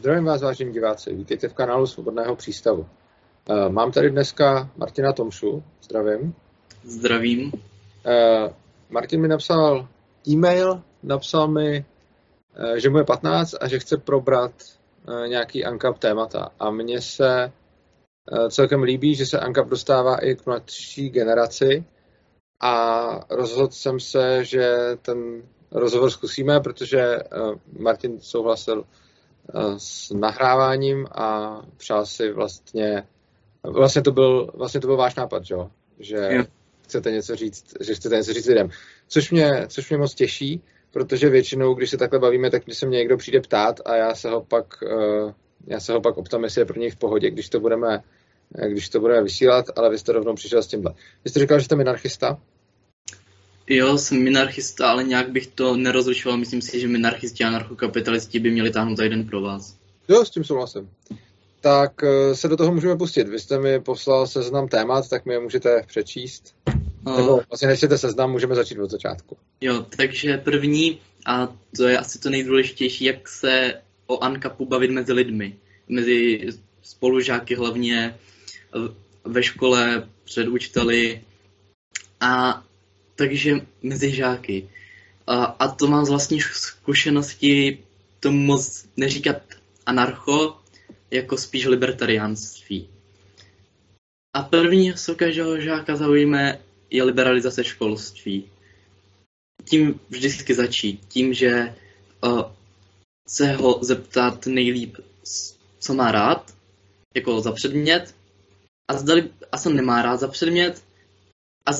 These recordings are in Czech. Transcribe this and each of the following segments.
Zdravím vás, vážení diváci, vítejte v kanálu Svobodného přístavu. Eh, mám tady dneska Martina Tomšu, zdravím. Zdravím. Eh, Martin mi napsal e-mail, napsal mi, eh, že mu je 15 a že chce probrat nějaký ANCAP témata. A mně se celkem líbí, že se ANCAP dostává i k mladší generaci a rozhodl jsem se, že ten rozhovor zkusíme, protože Martin souhlasil s nahráváním a přál si vlastně, vlastně to byl, vlastně to byl váš nápad, že? že jo. chcete něco říct, že chcete něco říct lidem. Což mě, což mě moc těší, protože většinou, když se takhle bavíme, tak když se mě někdo přijde ptát a já se ho pak, uh, já se ho pak optám, jestli je pro něj v pohodě, když to budeme, když to budeme vysílat, ale vy jste rovnou přišel s tímhle. Vy jste říkal, že jste minarchista? Jo, jsem minarchista, ale nějak bych to nerozlišoval. Myslím si, že minarchisti a anarchokapitalisti by měli táhnout za jeden pro vás. Jo, s tím souhlasím. Tak eh, se do toho můžeme pustit. Vy jste mi poslal seznam témat, tak mi je můžete přečíst. Uh, Nebo vlastně nechcete seznam, můžeme začít od začátku. Jo, takže první, a to je asi to nejdůležitější, jak se o ANKAPu bavit mezi lidmi. Mezi spolužáky hlavně ve škole, před učiteli. A takže mezi žáky. A, a to mám z vlastní zkušenosti to moc neříkat anarcho, jako spíš libertariánství. A první, co každého žáka zaujíme, je liberalizace školství. Tím vždycky začít. Tím, že uh, se ho zeptat nejlíp, co má rád, jako za předmět, a zdali, a co nemá rád za předmět, a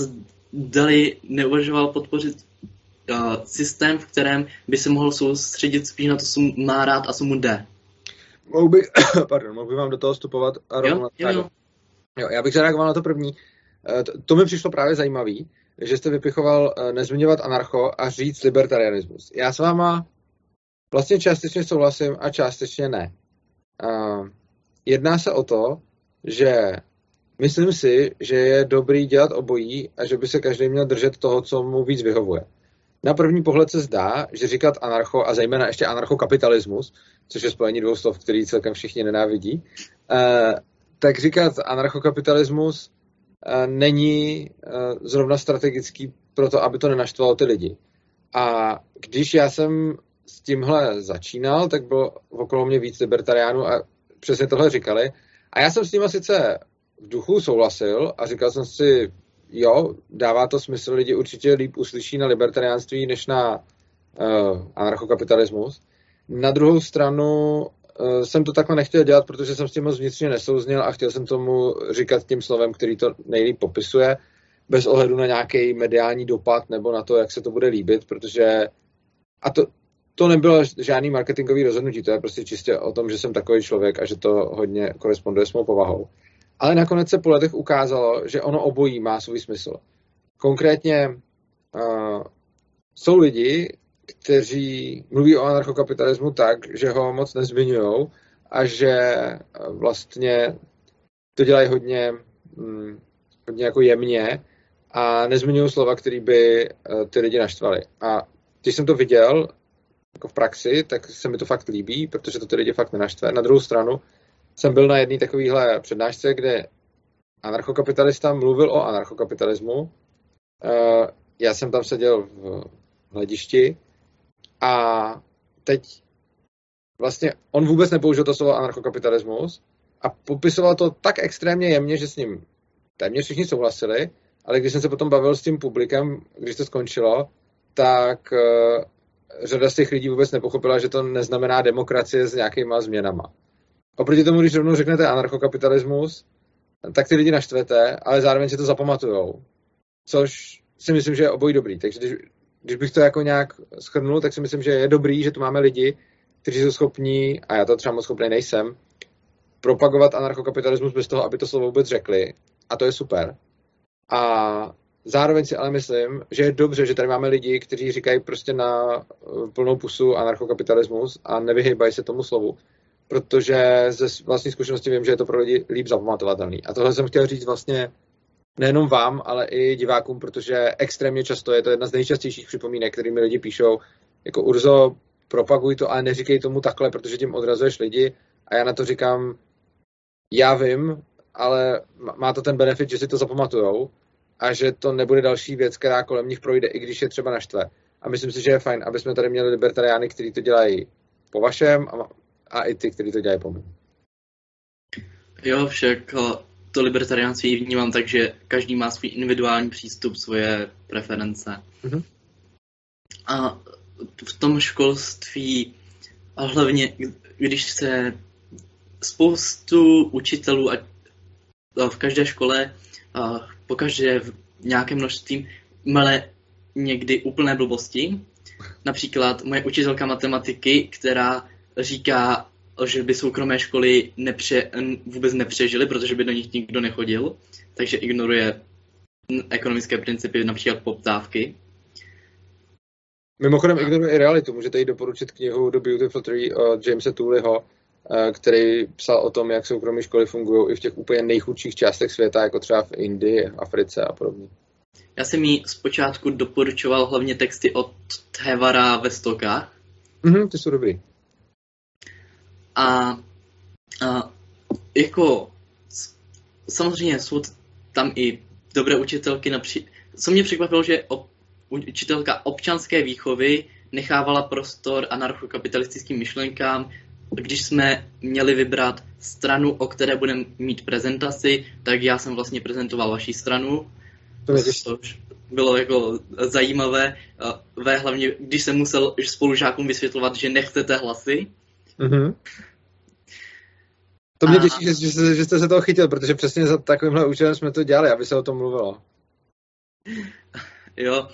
dali neuvažoval podpořit uh, systém, v kterém by se mohl soustředit spíš na to, co má rád a co mu jde. Mohu by, pardon, mohu by vám do toho vstupovat a rovnou jo, jo, jo. jo, já bych zareagoval na to první. Eh, to, to mi přišlo právě zajímavý, že jste vypichoval eh, nezmiňovat anarcho a říct libertarianismus. Já s váma vlastně částečně souhlasím a částečně ne. Uh, jedná se o to, že Myslím si, že je dobrý dělat obojí a že by se každý měl držet toho, co mu víc vyhovuje. Na první pohled se zdá, že říkat anarcho a zejména ještě anarchokapitalismus, což je spojení dvou slov, který celkem všichni nenávidí, eh, tak říkat anarchokapitalismus eh, není eh, zrovna strategický pro to, aby to nenaštvalo ty lidi. A když já jsem s tímhle začínal, tak bylo okolo mě víc libertariánů a přesně tohle říkali. A já jsem s nimi sice v duchu souhlasil a říkal jsem si, jo, dává to smysl, lidi určitě líp uslyší na libertariánství, než na uh, anarchokapitalismus. Na druhou stranu uh, jsem to takhle nechtěl dělat, protože jsem s tím moc vnitřně nesouznil a chtěl jsem tomu říkat tím slovem, který to nejlíp popisuje, bez ohledu na nějaký mediální dopad nebo na to, jak se to bude líbit, protože a to, to nebylo žádný marketingový rozhodnutí, to je prostě čistě o tom, že jsem takový člověk a že to hodně koresponduje s mou povahou. Ale nakonec se po letech ukázalo, že ono obojí má svůj smysl. Konkrétně uh, jsou lidi, kteří mluví o anarchokapitalismu tak, že ho moc nezmiňují a že vlastně to dělají hodně, hm, hodně jako jemně a nezmiňují slova, které by uh, ty lidi naštvaly. A když jsem to viděl jako v praxi, tak se mi to fakt líbí, protože to ty lidi fakt nenaštve. Na druhou stranu, jsem byl na jedné takovéhle přednášce, kde anarchokapitalista mluvil o anarchokapitalismu. Eh, já jsem tam seděl v hledišti a teď vlastně on vůbec nepoužil to slovo anarchokapitalismus a popisoval to tak extrémně jemně, že s ním téměř všichni souhlasili, ale když jsem se potom bavil s tím publikem, když to skončilo, tak uh, řada z těch lidí vůbec nepochopila, že to neznamená demokracie s nějakýma změnama. Oproti tomu, když rovnou řeknete anarchokapitalismus, tak ty lidi naštvete, ale zároveň si to zapamatujou. Což si myslím, že je obojí dobrý. Takže když, když bych to jako nějak schrnul, tak si myslím, že je dobrý, že tu máme lidi, kteří jsou schopní, a já to třeba moc schopný nejsem, propagovat anarchokapitalismus bez toho, aby to slovo vůbec řekli. A to je super. A zároveň si ale myslím, že je dobře, že tady máme lidi, kteří říkají prostě na plnou pusu anarchokapitalismus a nevyhýbají se tomu slovu protože ze vlastní zkušenosti vím, že je to pro lidi líp zapamatovatelný. A tohle jsem chtěl říct vlastně nejenom vám, ale i divákům, protože extrémně často je to jedna z nejčastějších připomínek, kterými lidi píšou, jako Urzo, propaguj to, ale neříkej tomu takhle, protože tím odrazuješ lidi a já na to říkám, já vím, ale má to ten benefit, že si to zapamatujou a že to nebude další věc, která kolem nich projde, i když je třeba naštve. A myslím si, že je fajn, aby jsme tady měli libertariány, kteří to dělají po vašem a, a i ty, kteří to dělají po mém. Jo, však to libertariánství vnímám tak, že každý má svůj individuální přístup, svoje preference. Mm-hmm. A v tom školství, a hlavně když se spoustu učitelů a v každé škole, a po každé v nějakém množství mele někdy úplné blbosti. Například moje učitelka matematiky, která říká, že by soukromé školy nepře, vůbec nepřežily, protože by do nich nikdo nechodil, takže ignoruje ekonomické principy, například poptávky. Mimochodem ignoruje i realitu. Můžete jí doporučit knihu The Beautiful Tree od Jamesa Tooleyho, eh, který psal o tom, jak soukromé školy fungují i v těch úplně nejchudších částech světa, jako třeba v Indii, Africe a podobně. Já jsem jí zpočátku doporučoval hlavně texty od Hevara ve stokách. Mhm, ty jsou dobrý. A, a jako samozřejmě jsou tam i dobré učitelky. Napří... Co mě překvapilo, že op, učitelka občanské výchovy nechávala prostor anarchokapitalistickým myšlenkám. Když jsme měli vybrat stranu, o které budeme mít prezentaci, tak já jsem vlastně prezentoval vaši stranu. To mě bylo jako zajímavé, ve, hlavně když jsem musel spolužákům vysvětlovat, že nechcete hlasy. Mm-hmm. To mě a... těší, že, že, jste, že jste se toho chytil, protože přesně za takovýmhle účelem jsme to dělali, aby se o tom mluvilo. Jo,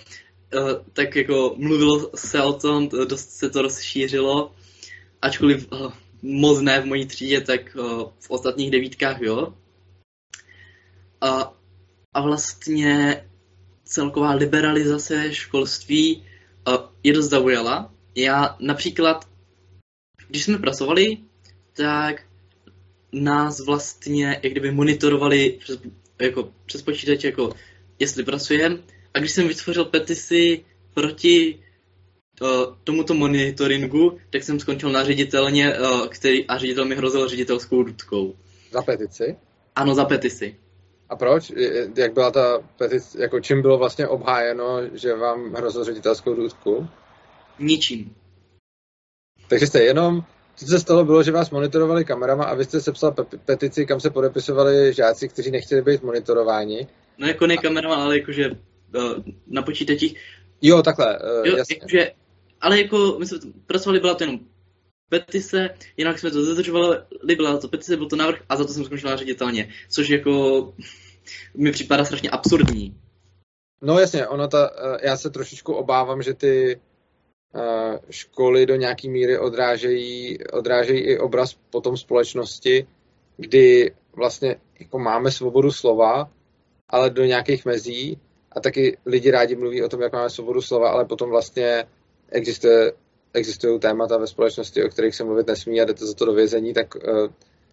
e, tak jako mluvilo se o tom, dost se to rozšířilo, ačkoliv e, moc ne v mojí třídě, tak e, v ostatních devítkách, jo. A, a vlastně celková liberalizace školství je dost zaujala. Já například, když jsme pracovali, tak nás vlastně jak kdyby monitorovali přes, jako, přes počítač, jako jestli pracujeme. A když jsem vytvořil petici proti uh, tomuto monitoringu, tak jsem skončil na ředitelně, uh, který, a ředitel mi hrozil ředitelskou dudkou. Za petici? Ano, za petici. A proč? Jak byla ta petice, jako čím bylo vlastně obhájeno, že vám hrozil ředitelskou důdku? Ničím. Takže jste jenom, co se stalo, bylo, že vás monitorovali kamerama a vy jste sepsal pe- petici, kam se podepisovali žáci, kteří nechtěli být monitorováni. No jako ne kamerama, ale jakože uh, na počítačích. Jo, takhle, uh, jo, jasně. Jakože, ale jako my jsme pracovali, byla to jenom petice, jinak jsme to zadržovali, byla to petice, byl to návrh a za to jsem skončila ředitelně, což jako mi připadá strašně absurdní. No jasně, ono ta, eh, já se trošičku obávám, že ty školy do nějaký míry odrážejí, odrážejí i obraz potom společnosti, kdy vlastně jako máme svobodu slova, ale do nějakých mezí. A taky lidi rádi mluví o tom, jak máme svobodu slova, ale potom vlastně existuje existují témata ve společnosti, o kterých se mluvit nesmí a jdete za to do vězení, tak uh,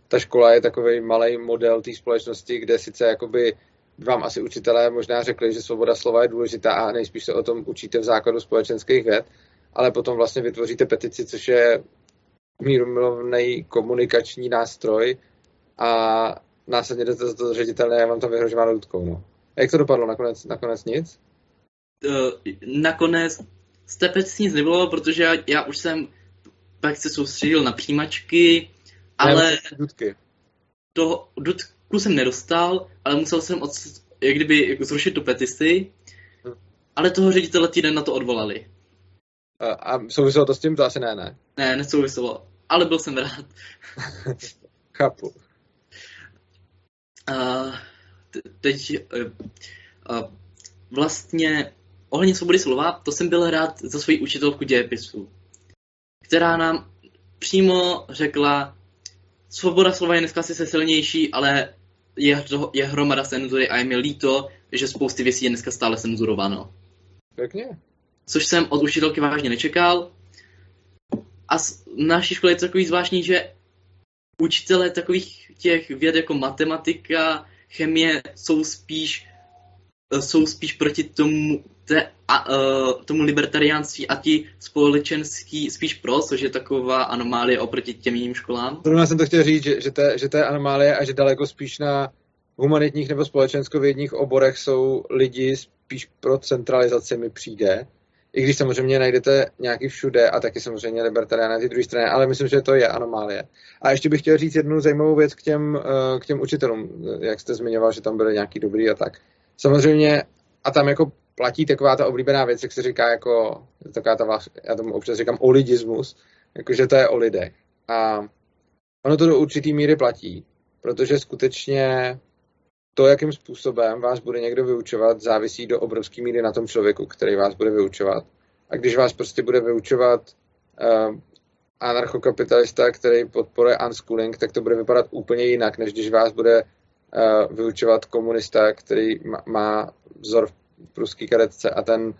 ta škola je takový malý model té společnosti, kde sice jakoby vám asi učitelé možná řekli, že svoboda slova je důležitá a nejspíš se o tom učíte v základu společenských věd, ale potom vlastně vytvoříte petici, což je mírumilovný komunikační nástroj a následně jdete za to ředitelné a vám tam vyhrožováno ludkou. No. Jak to dopadlo? Nakonec, nakonec nic? Uh, nakonec z té petice nic nebylo, protože já, já už jsem pak se soustředil na přijímačky, ale dudky. to dudku jsem nedostal, ale musel jsem od, jak kdyby zrušit tu petici, hmm. ale toho ředitele týden na to odvolali. A, souviselo to s tím? To asi ne, ne? Ne, nesouviselo, ale byl jsem rád. Chápu. A, teď a, vlastně ohledně svobody slova, to jsem byl rád za svoji učitelku dějepisu, která nám přímo řekla, svoboda slova je dneska sice silnější, ale je, je hromada cenzury a je mi líto, že spousty věcí je dneska stále cenzurováno. Pěkně. Což jsem od učitelky vážně nečekal. A v naší škole je to takový zvláštní, že učitelé takových těch věd jako matematika, chemie jsou spíš jsou spíš proti tomu, te, a, uh, tomu libertariánství a ti společenský spíš pro, což je taková anomálie oproti těm jiným školám? Zrovna jsem to chtěl říct, že, že, to, že to je anomálie a že daleko spíš na humanitních nebo společenskovědních oborech jsou lidi spíš pro centralizaci mi přijde. I když samozřejmě najdete nějaký všude a taky samozřejmě libertarián na té druhé straně, ale myslím, že to je anomálie. A ještě bych chtěl říct jednu zajímavou věc k těm, eh, k těm učitelům, jak jste zmiňoval, že tam byly nějaký dobrý a tak. Samozřejmě, a tam jako platí taková ta oblíbená věc, jak se říká jako, taková ta, já tomu občas říkám olidismus, jakože to je o lidech. A ono to do určitý míry platí, protože skutečně to, jakým způsobem vás bude někdo vyučovat, závisí do obrovské míry na tom člověku, který vás bude vyučovat. A když vás prostě bude vyučovat uh, anarchokapitalista, který podporuje unschooling, tak to bude vypadat úplně jinak, než když vás bude uh, vyučovat komunista, který má, vzor v pruský karetce a ten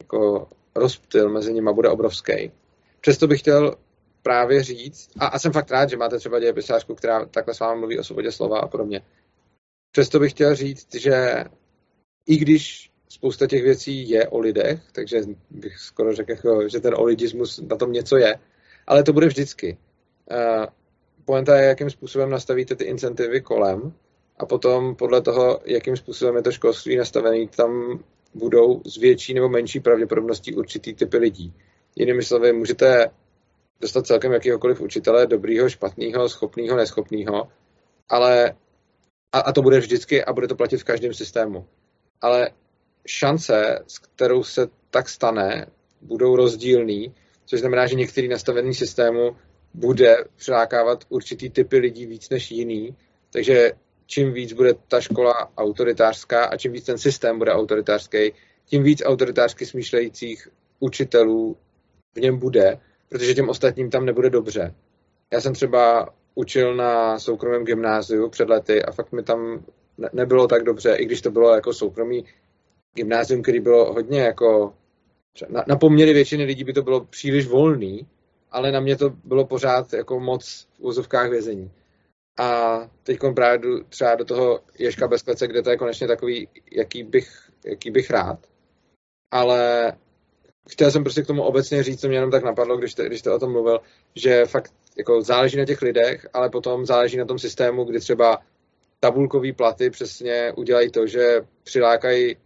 jako rozptyl mezi nimi bude obrovský. Přesto bych chtěl právě říct, a, a jsem fakt rád, že máte třeba dějepisářku, která takhle s vámi mluví o svobodě slova a podobně, Přesto bych chtěl říct, že i když spousta těch věcí je o lidech, takže bych skoro řekl, jako, že ten olidismus na tom něco je, ale to bude vždycky. Uh, poenta je, jakým způsobem nastavíte ty incentivy kolem a potom podle toho, jakým způsobem je to školství nastavené, tam budou z větší nebo menší pravděpodobností určitý typy lidí. Jinými slovy, můžete dostat celkem jakýhokoliv učitele, dobrýho, špatného, schopného, neschopného, ale a, a to bude vždycky a bude to platit v každém systému. Ale šance, s kterou se tak stane, budou rozdílný, což znamená, že některý nastavený systému bude přilákávat určitý typy lidí víc než jiný, takže čím víc bude ta škola autoritářská a čím víc ten systém bude autoritářský, tím víc autoritářsky smýšlejících učitelů v něm bude, protože těm ostatním tam nebude dobře. Já jsem třeba učil na soukromém gymnáziu před lety a fakt mi tam ne- nebylo tak dobře, i když to bylo jako soukromý gymnázium, který bylo hodně jako na, na poměry většiny lidí by to bylo příliš volný, ale na mě to bylo pořád jako moc v úzovkách vězení. A teď právě jdu třeba do toho Ježka bez klece, kde to je konečně takový, jaký bych, jaký bych rád. Ale chtěl jsem prostě k tomu obecně říct, co mě jenom tak napadlo, když jste, když jste o tom mluvil, že fakt jako záleží na těch lidech, ale potom záleží na tom systému, kdy třeba tabulkový platy přesně udělají to, že přilákají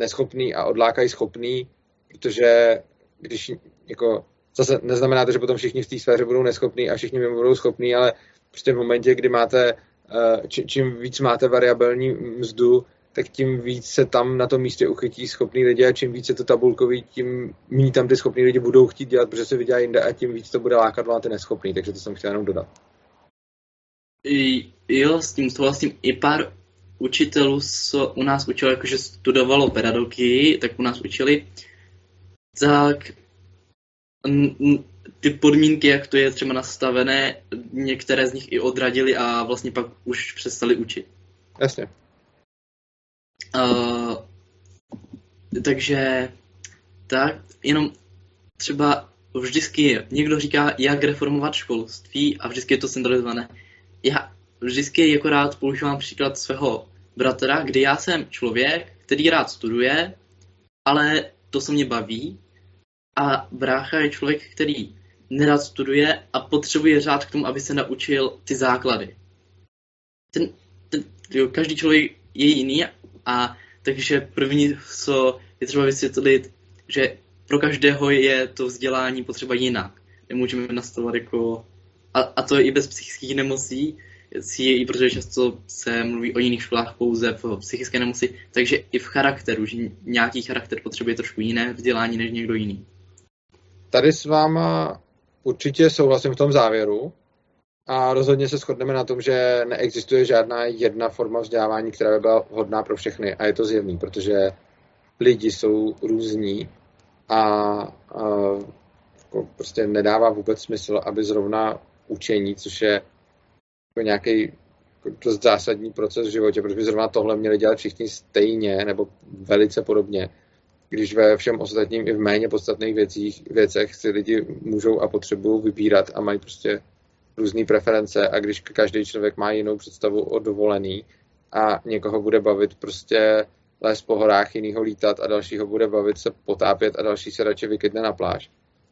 neschopný a odlákají schopný, protože když jako zase neznamená to, že potom všichni v té sféře budou neschopní a všichni budou schopní, ale prostě v momentě, kdy máte, eh, čím víc máte variabilní mzdu, tak tím víc se tam na tom místě uchytí schopný lidi a čím víc je to tabulkový, tím méně tam ty schopní lidi budou chtít dělat, protože se vydělají jinde a tím víc to bude lákat na ty neschopný, takže to jsem chtěl jenom dodat. I, jo, s tím souhlasím. I pár učitelů co u nás učilo, jakože studovalo pedagogii, tak u nás učili, tak ty podmínky, jak to je třeba nastavené, některé z nich i odradili a vlastně pak už přestali učit. Jasně. Uh, takže tak, jenom třeba vždycky někdo říká, jak reformovat školství a vždycky je to centralizované. Já vždycky jako rád používám příklad svého bratra, kdy já jsem člověk, který rád studuje, ale to se mě baví a brácha je člověk, který nerad studuje a potřebuje řád k tomu, aby se naučil ty základy. Ten, ten, jo, každý člověk je jiný a takže první, co je třeba vysvětlit, že pro každého je to vzdělání potřeba jinak. Nemůžeme nastavovat jako, a, a to je i bez psychických nemocí, i protože často se mluví o jiných školách pouze v psychické nemoci, takže i v charakteru, že nějaký charakter potřebuje trošku jiné vzdělání než někdo jiný. Tady s váma určitě souhlasím v tom závěru, a rozhodně se shodneme na tom, že neexistuje žádná jedna forma vzdělávání, která by byla vhodná pro všechny. A je to zjevný, protože lidi jsou různí a, a jako prostě nedává vůbec smysl, aby zrovna učení, což je jako nějaký dost zásadní proces v životě, protože by zrovna tohle měli dělat všichni stejně nebo velice podobně, když ve všem ostatním i v méně podstatných věcích, věcech si lidi můžou a potřebují vybírat a mají prostě různé preference a když každý člověk má jinou představu o dovolený a někoho bude bavit prostě lézt po horách, jinýho lítat a dalšího bude bavit se potápět a další se radši vykydne na pláž,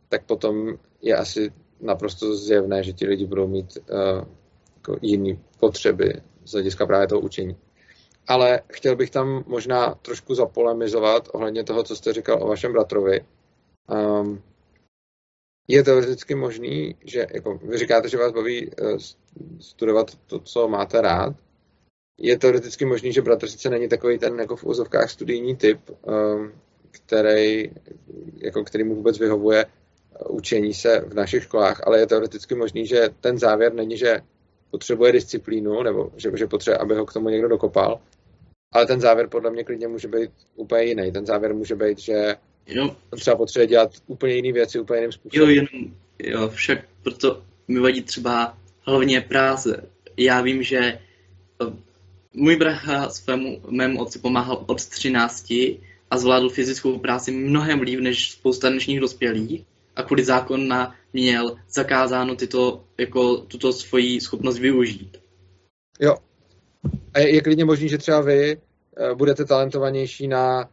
tak potom je asi naprosto zjevné, že ti lidi budou mít uh, jako jiné potřeby z hlediska právě toho učení. Ale chtěl bych tam možná trošku zapolemizovat ohledně toho, co jste říkal o vašem bratrovi. Um, je teoreticky možný, že jako vy říkáte, že vás baví uh, studovat to, co máte rád. Je teoreticky možný, že bratr sice není takový ten jako v úzovkách studijní typ, um, který, jako který mu vůbec vyhovuje učení se v našich školách, ale je teoreticky možný, že ten závěr není, že potřebuje disciplínu, nebo že, že potřebuje, aby ho k tomu někdo dokopal, ale ten závěr podle mě klidně může být úplně jiný. Ten závěr může být, že jo. třeba potřebuje dělat úplně jiné věci, úplně jiným způsobem. Jo, jenom, jo, však proto mi vadí třeba hlavně práce. Já vím, že eh, můj bracha svému mému otci pomáhal od 13 a zvládl fyzickou práci mnohem líp než spousta dnešních dospělých a kvůli zákona měl zakázáno tyto, jako, tuto svoji schopnost využít. Jo. A je, je klidně možný, že třeba vy uh, budete talentovanější na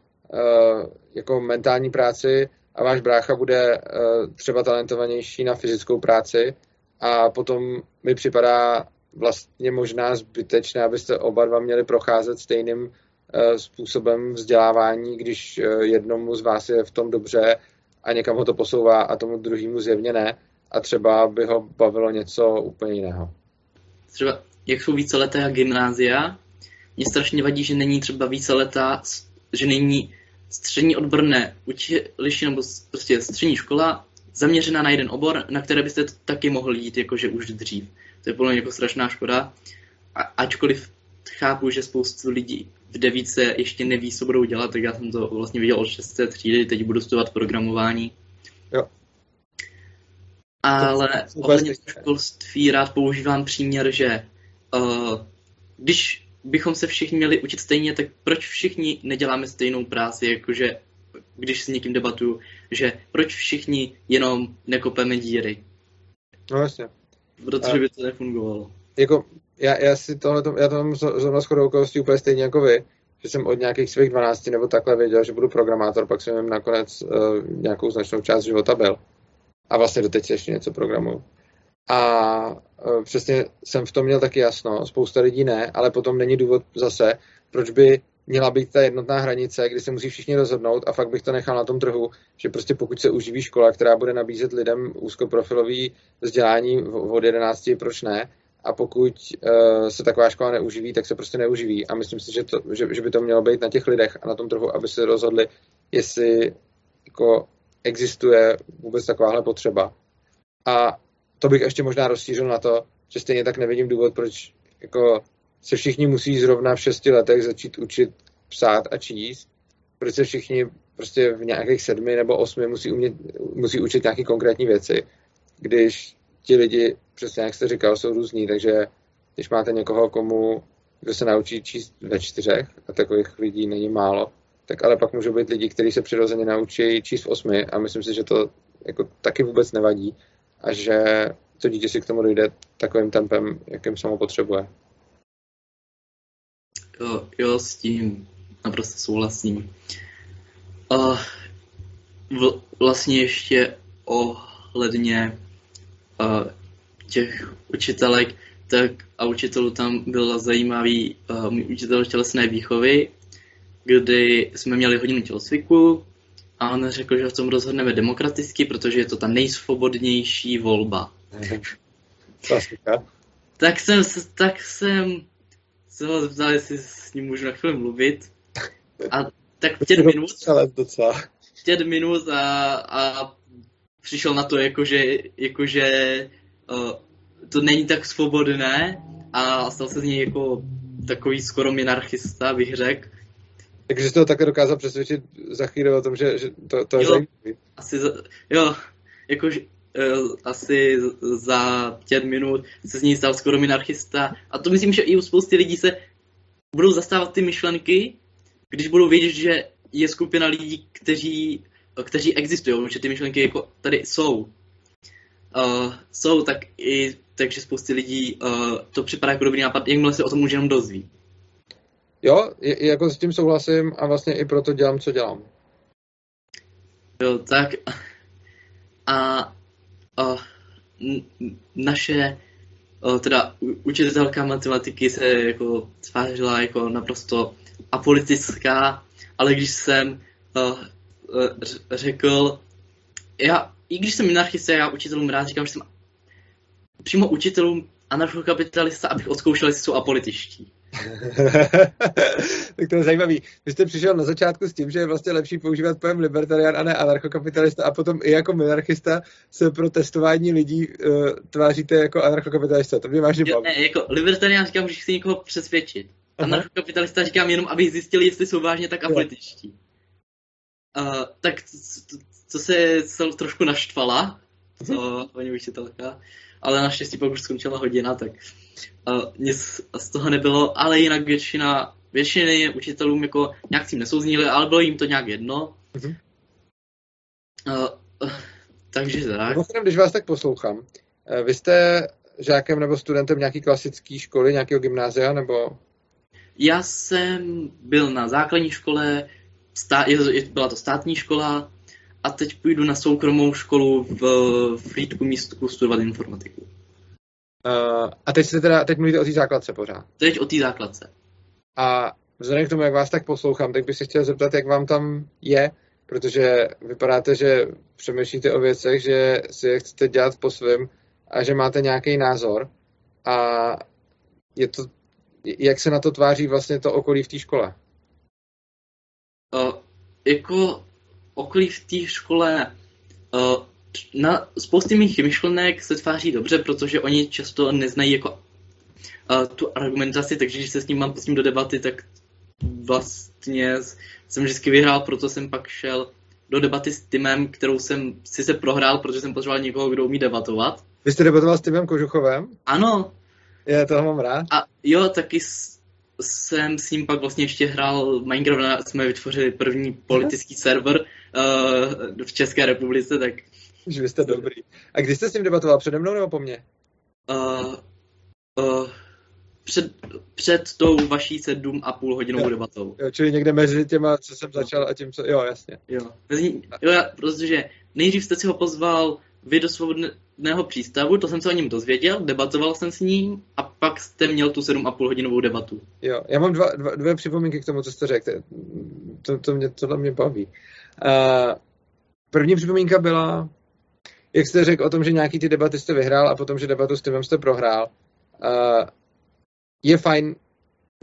jako mentální práci a váš brácha bude uh, třeba talentovanější na fyzickou práci. A potom mi připadá vlastně možná zbytečné, abyste oba dva měli procházet stejným uh, způsobem vzdělávání, když jednomu z vás je v tom dobře a někam ho to posouvá a tomu druhému zjevně ne. A třeba by ho bavilo něco úplně jiného. Třeba jak jsou víceletá gymnázia, mě strašně vadí, že není třeba víceletá, že není střední odborné učiliště nebo prostě střední škola zaměřená na jeden obor, na které byste taky mohli jít jakože už dřív. To je podle mě jako strašná škoda. A, ačkoliv chápu, že spoustu lidí v devíce ještě neví, co budou dělat, tak já jsem to vlastně viděl od 6. třídy, teď budu studovat programování. Jo. Ale ohledně školství rád používám příměr, že uh, když bychom se všichni měli učit stejně, tak proč všichni neděláme stejnou práci, jakože když s někým debatuju, že proč všichni jenom nekopeme díry. No jasně. Protože by to nefungovalo. Jako já, já si tohle, já to mám zrovna shodou okolností úplně stejně jako vy, že jsem od nějakých svých 12 nebo takhle věděl, že budu programátor, pak jsem jim nakonec uh, nějakou značnou část života byl. A vlastně doteď ještě něco programuju. A uh, přesně jsem v tom měl taky jasno, spousta lidí ne, ale potom není důvod zase, proč by měla být ta jednotná hranice, kdy se musí všichni rozhodnout a fakt bych to nechal na tom trhu, že prostě pokud se uživí škola, která bude nabízet lidem úzkoprofilový vzdělání od 11, proč ne, a pokud uh, se taková škola neuživí, tak se prostě neuživí. A myslím si, že, to, že, že by to mělo být na těch lidech a na tom trhu, aby se rozhodli, jestli jako existuje vůbec takováhle potřeba. A to bych ještě možná rozšířil na to, že stejně tak nevidím důvod, proč jako se všichni musí zrovna v šesti letech začít učit psát a číst, proč se všichni prostě v nějakých sedmi nebo osmi musí, umět, musí učit nějaké konkrétní věci, když ti lidi, přesně jak jste říkal, jsou různí, takže když máte někoho, komu kdo se naučí číst ve čtyřech, a takových lidí není málo, tak ale pak můžou být lidi, kteří se přirozeně naučí číst v osmi. A myslím si, že to jako taky vůbec nevadí a že to dítě si k tomu dojde takovým tempem, jakým samo potřebuje. Jo, jo, s tím naprosto souhlasím. Uh, v, vlastně ještě ohledně těch učitelek, tak a učitelů tam byl zajímavý můj učitel tělesné výchovy, kdy jsme měli hodinu tělocviku a on řekl, že v tom rozhodneme demokraticky, protože je to ta nejsvobodnější volba. Klasika. Tak jsem, tak jsem se ho zeptal, jestli s ním můžu na chvíli mluvit. A tak pět minut, pět minut a, a přišel na to, jakože, jakože uh, to není tak svobodné a stal se z něj jako takový skoro minarchista, bych řekl. Takže jste ho také dokázal přesvědčit za chvíli o tom, že, že to, to je jo. Asi, za, jo, jakože uh, asi za pět minut se z něj stal skoro minarchista. A to myslím, že i u spousty lidí se budou zastávat ty myšlenky, když budou vědět, že je skupina lidí, kteří kteří existují, že ty myšlenky jako tady jsou. Uh, jsou, tak i takže spousty lidí uh, to připadá jako dobrý nápad, jakmile se o tom může jenom dozví. Jo, jako s tím souhlasím a vlastně i proto dělám, co dělám. Jo, tak a, a naše o, teda učitelka matematiky se jako tvářila jako naprosto apolitická, ale když jsem o, řekl, já, i když jsem minarchista, já učitelům rád říkám, že jsem přímo učitelům anarchokapitalista, abych odzkoušel, jestli jsou apolitičtí. tak to je zajímavý. Vy jste přišel na začátku s tím, že je vlastně lepší používat pojem libertarián a ne anarchokapitalista a potom i jako minarchista se pro testování lidí uh, tváříte jako anarchokapitalista. To mě vážně baví. Ne, jako libertarián říkám, že chci někoho přesvědčit. Aha. Anarchokapitalista říkám jenom, aby zjistili, jestli jsou vážně tak apolitičtí. Uh, tak co se trošku naštvala, co paní učitelka, ale naštěstí pak už skončila hodina, tak uh, nic z toho nebylo, ale jinak většina, většiny učitelům jako nějak s tím nesouznili, ale bylo jim to nějak jedno. Uh, uh, takže tak. Mimochodem, když vás tak poslouchám, vy jste žákem nebo studentem nějaký klasické školy, nějakého gymnázia, nebo? Já jsem byl na základní škole, stá, byla to státní škola, a teď půjdu na soukromou školu v Frýdku místku studovat informatiku. Uh, a teď se teda, teď mluvíte o té základce pořád. Teď o té základce. A vzhledem k tomu, jak vás tak poslouchám, tak bych se chtěl zeptat, jak vám tam je, protože vypadáte, že přemýšlíte o věcech, že si je chcete dělat po svém a že máte nějaký názor a je to, jak se na to tváří vlastně to okolí v té škole? Uh, jako okolí v té škole uh, na spousty mých myšlenek se tváří dobře, protože oni často neznají jako uh, tu argumentaci, takže když se s ním mám pustím do debaty, tak vlastně jsem vždycky vyhrál, proto jsem pak šel do debaty s Timem, kterou jsem si se prohrál, protože jsem potřeboval někoho, kdo umí debatovat. Vy jste debatoval s Timem Kožuchovem? Ano. Já toho mám rád. A jo, taky jsem s ním pak vlastně ještě hrál Minecraft, jsme vytvořili první politický server uh, v České republice, tak... Že vy jste dobrý. A kdy jste s ním debatoval? Přede mnou nebo po mně? Uh, uh, před, před tou vaší sedm a půl hodinovou jo. debatou. Jo, čili někde mezi těma, co jsem začal a tím, co... Jo, jasně. Jo, mezi, jo protože nejdřív jste si ho pozval vy do svobodného přístavu, to jsem se o něm dozvěděl, debatoval jsem s ním a pak jste měl tu 7,5 hodinovou debatu. Jo, já mám dva, dva, dvě připomínky k tomu, co jste řekl. To, to mě, tohle mě baví. Uh, první připomínka byla, jak jste řekl o tom, že nějaký ty debaty jste vyhrál a potom, že debatu s Timem jste prohrál. Uh, je fajn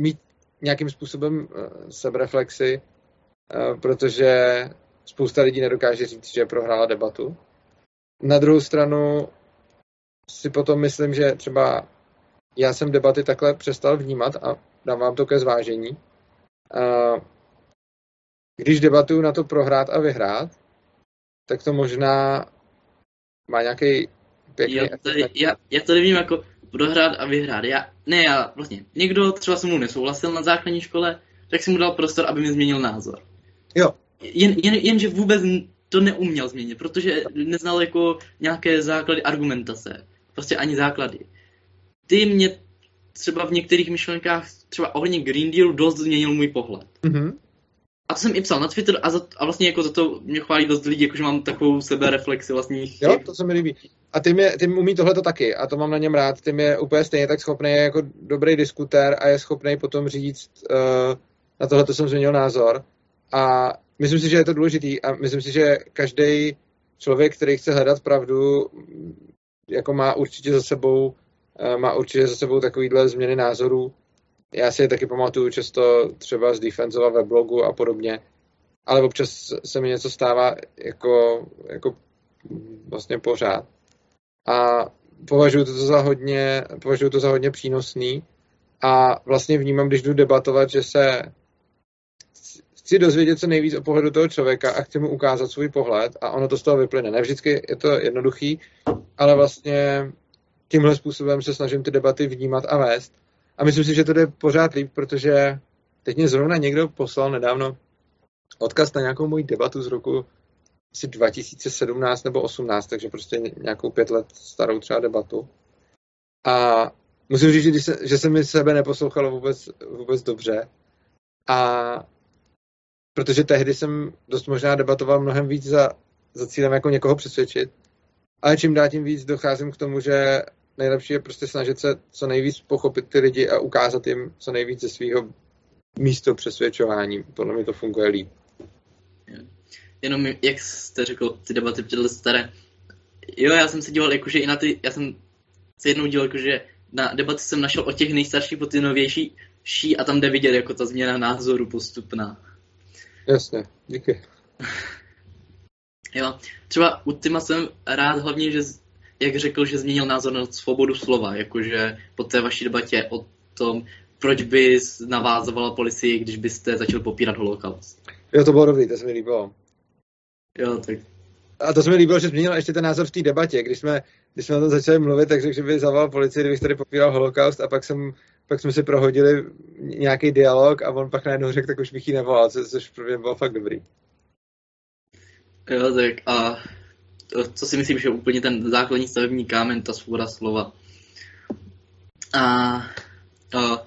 mít nějakým způsobem uh, sebereflexy, uh, protože spousta lidí nedokáže říct, že prohrála debatu. Na druhou stranu si potom myslím, že třeba já jsem debaty takhle přestal vnímat a dám vám to ke zvážení. Když debatuju na to prohrát a vyhrát, tak to možná má nějaký pěkný jo, tady, já, já to nevím jako prohrát a vyhrát. Já, ne, já vlastně, někdo třeba se mnou nesouhlasil na základní škole, tak jsem mu dal prostor, aby mi změnil názor. Jo. Jen, jen, jenže vůbec to neuměl změnit, protože neznal jako nějaké základy argumentace. Prostě ani základy. Ty mě třeba v některých myšlenkách, třeba ohledně Green Deal, dost změnil můj pohled. Mm-hmm. A to jsem i psal na Twitter a, za, a vlastně jako za to mě chválí dost lidí, jakože mám takovou sebereflexi vlastních Jo, to se mi líbí. A ty, mě, ty umí tohle to taky a to mám na něm rád. Ty je úplně stejně tak schopný jako dobrý diskutér a je schopný potom říct, uh, na tohle to jsem změnil názor. A myslím si, že je to důležitý a myslím si, že každý člověk, který chce hledat pravdu, jako má určitě za sebou eh, má určitě za sebou takovýhle změny názorů. Já si je taky pamatuju často třeba z Defensova weblogu a podobně, ale občas se mi něco stává jako, jako vlastně pořád. A považuji to za hodně, považuji to za hodně přínosný a vlastně vnímám, když jdu debatovat, že se chci dozvědět co nejvíc o pohledu toho člověka a chci mu ukázat svůj pohled a ono to z toho vyplyne. Ne vždycky je to jednoduchý, ale vlastně tímhle způsobem se snažím ty debaty vnímat a vést. A myslím si, že to jde pořád líp, protože teď mě zrovna někdo poslal nedávno odkaz na nějakou moji debatu z roku asi 2017 nebo 18, takže prostě nějakou pět let starou třeba debatu. A musím říct, že, se, že se mi sebe neposlouchalo vůbec, vůbec dobře A protože tehdy jsem dost možná debatoval mnohem víc za, za cílem jako někoho přesvědčit, ale čím dál tím víc docházím k tomu, že nejlepší je prostě snažit se co nejvíc pochopit ty lidi a ukázat jim co nejvíc ze svého místo přesvědčování. Podle mě to funguje líp. Jenom, jak jste řekl, ty debaty tyhle staré, jo, já jsem se díval jakože i na ty, já jsem se jednou díval jakože na debaty jsem našel o těch nejstarších po ty novější ší a tam jde vidět jako ta změna názoru postupná. Jasně, díky. jo, třeba u Tima jsem rád hlavně, že jak řekl, že změnil názor na svobodu slova, jakože po té vaší debatě o tom, proč by navázovala policii, když byste začal popírat holokaust. Jo, to bylo dobrý, to se mi líbilo. Jo, tak. A to se mi líbilo, že změnil ještě ten názor v té debatě. Když jsme, když jsme o tom začali mluvit, tak řekl, že by zavolal policii, kdybych tady popíral holokaust a pak, jsem, pak jsme si prohodili nějaký dialog a on pak najednou řekl, tak už bych ji nevolal, což pro mě bylo fakt dobrý. Jo, tak a to, co si myslím, že je úplně ten základní stavební kámen, ta svoboda slova. A, a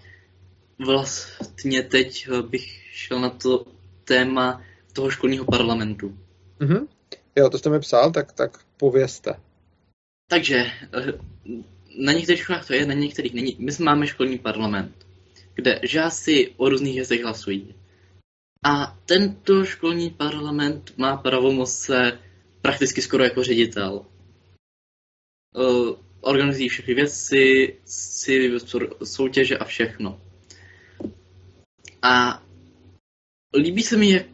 vlastně teď bych šel na to téma toho školního parlamentu. Mm-hmm. Jo, to jste mi psal, tak, tak povězte. Takže, eh, na některých školách to je, na některých není. My máme školní parlament, kde žáci o různých věcech hlasují. A tento školní parlament má pravomoce prakticky skoro jako ředitel. Uh, organizují všechny věci, si soutěže a všechno. A líbí se mi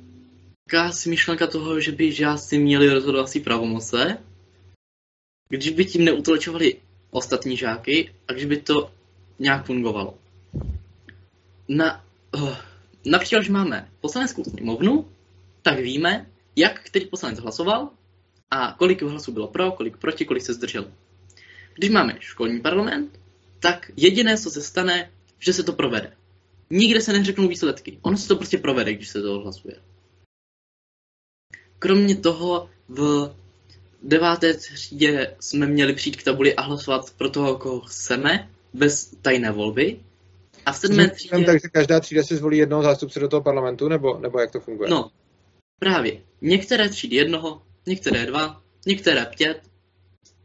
jakási myšlenka toho, že by žáci měli rozhodovací pravomoce, když by tím neutlačovali ostatní žáky a když by to nějak fungovalo. Na, uh, například, když máme poslaneckou sněmovnu, tak víme, jak který poslanec hlasoval a kolik hlasů bylo pro, kolik proti, kolik se zdržel. Když máme školní parlament, tak jediné, co se stane, že se to provede. Nikde se neřeknou výsledky. Ono se to prostě provede, když se to hlasuje. Kromě toho v deváté třídě jsme měli přijít k tabuli a hlasovat pro toho, koho chceme, bez tajné volby. A v sedmé třídě... Takže každá třída si zvolí jednoho zástupce do toho parlamentu, nebo, nebo jak to funguje? No, právě. Některé třídy jednoho, některé dva, některé pět.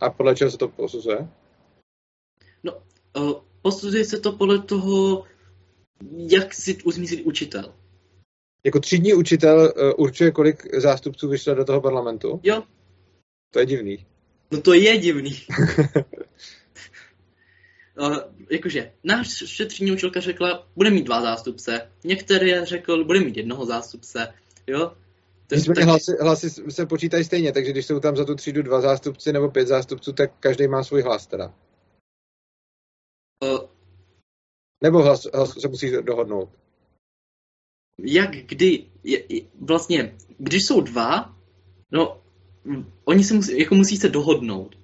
A podle čeho se to posuzuje? No, posuzuje se to podle toho, jak si uzmíslit učitel. Jako třídní učitel uh, určuje, kolik zástupců vyšlo do toho parlamentu? Jo. To je divný. No to je divný. uh, jakože, náš třídní učitelka řekla, bude mít dva zástupce. Některé řekl, bude mít jednoho zástupce. Jo? Nicméně hlasy, hlasy se počítají stejně, takže když jsou tam za tu třídu dva zástupci nebo pět zástupců, tak každý má svůj hlas teda. Uh, nebo hlas, hlas se musí dohodnout? Jak kdy, je, vlastně, když jsou dva, no, oni se musí, jako musí se dohodnout.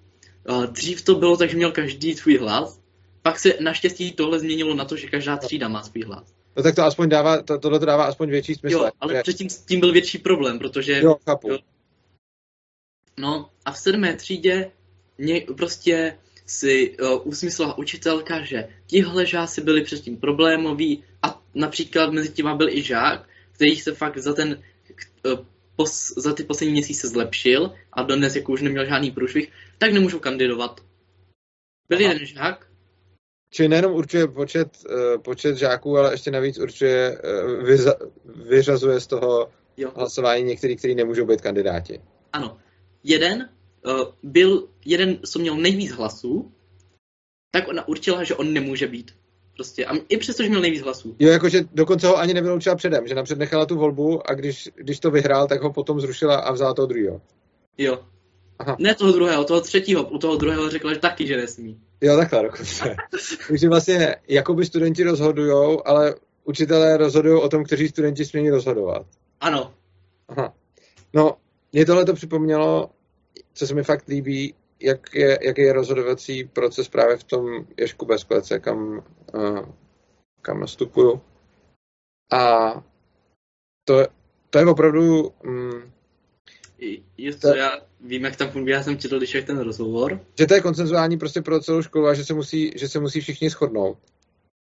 Dřív to bylo tak, že měl každý svůj hlas, pak se naštěstí tohle změnilo na to, že každá třída má svůj hlas. No tak to aspoň dává, to, tohle to dává aspoň větší smysl. Jo, ale že... předtím s tím byl větší problém, protože... Jo, chápu. Jo, no a v sedmé třídě mě prostě si uh, usmyslela učitelka, že tihle žáci byli předtím problémoví a například mezi těma byl i žák, který se fakt za ten pos, za ty poslední měsíce zlepšil a dnes jako už neměl žádný průšvih, tak nemůžou kandidovat. Byl Aha. jeden žák, Čili nejenom určuje počet, uh, počet žáků, ale ještě navíc určuje, uh, vyza, vyřazuje z toho jo. hlasování některý, kteří nemůžou být kandidáti. Ano. Jeden uh, byl, jeden, co měl nejvíc hlasů, tak ona určila, že on nemůže být. Prostě. A i přesto, že měl nejvíc hlasů. Jo, jakože dokonce ho ani nevyloučila předem, že napřed nechala tu volbu a když, když to vyhrál, tak ho potom zrušila a vzala toho druhého. Jo. Aha. Ne toho druhého, toho třetího. U toho druhého řekla, že taky, že nesmí. Jo, takhle dokonce. Takže vlastně jakoby studenti rozhodují, ale učitelé rozhodují o tom, kteří studenti smějí rozhodovat. Ano. Aha. No, mě tohle to připomnělo, co se mi fakt líbí, jak je, jaký je rozhodovací proces právě v tom Ježku bez klece, kam, uh, kam nastupuju. A to, to je opravdu... Um, Just, to, já vím, jak tam funguje, já jsem četl, když ten rozhovor. Že to je koncenzuální prostě pro celou školu a že se musí, že se musí všichni shodnout.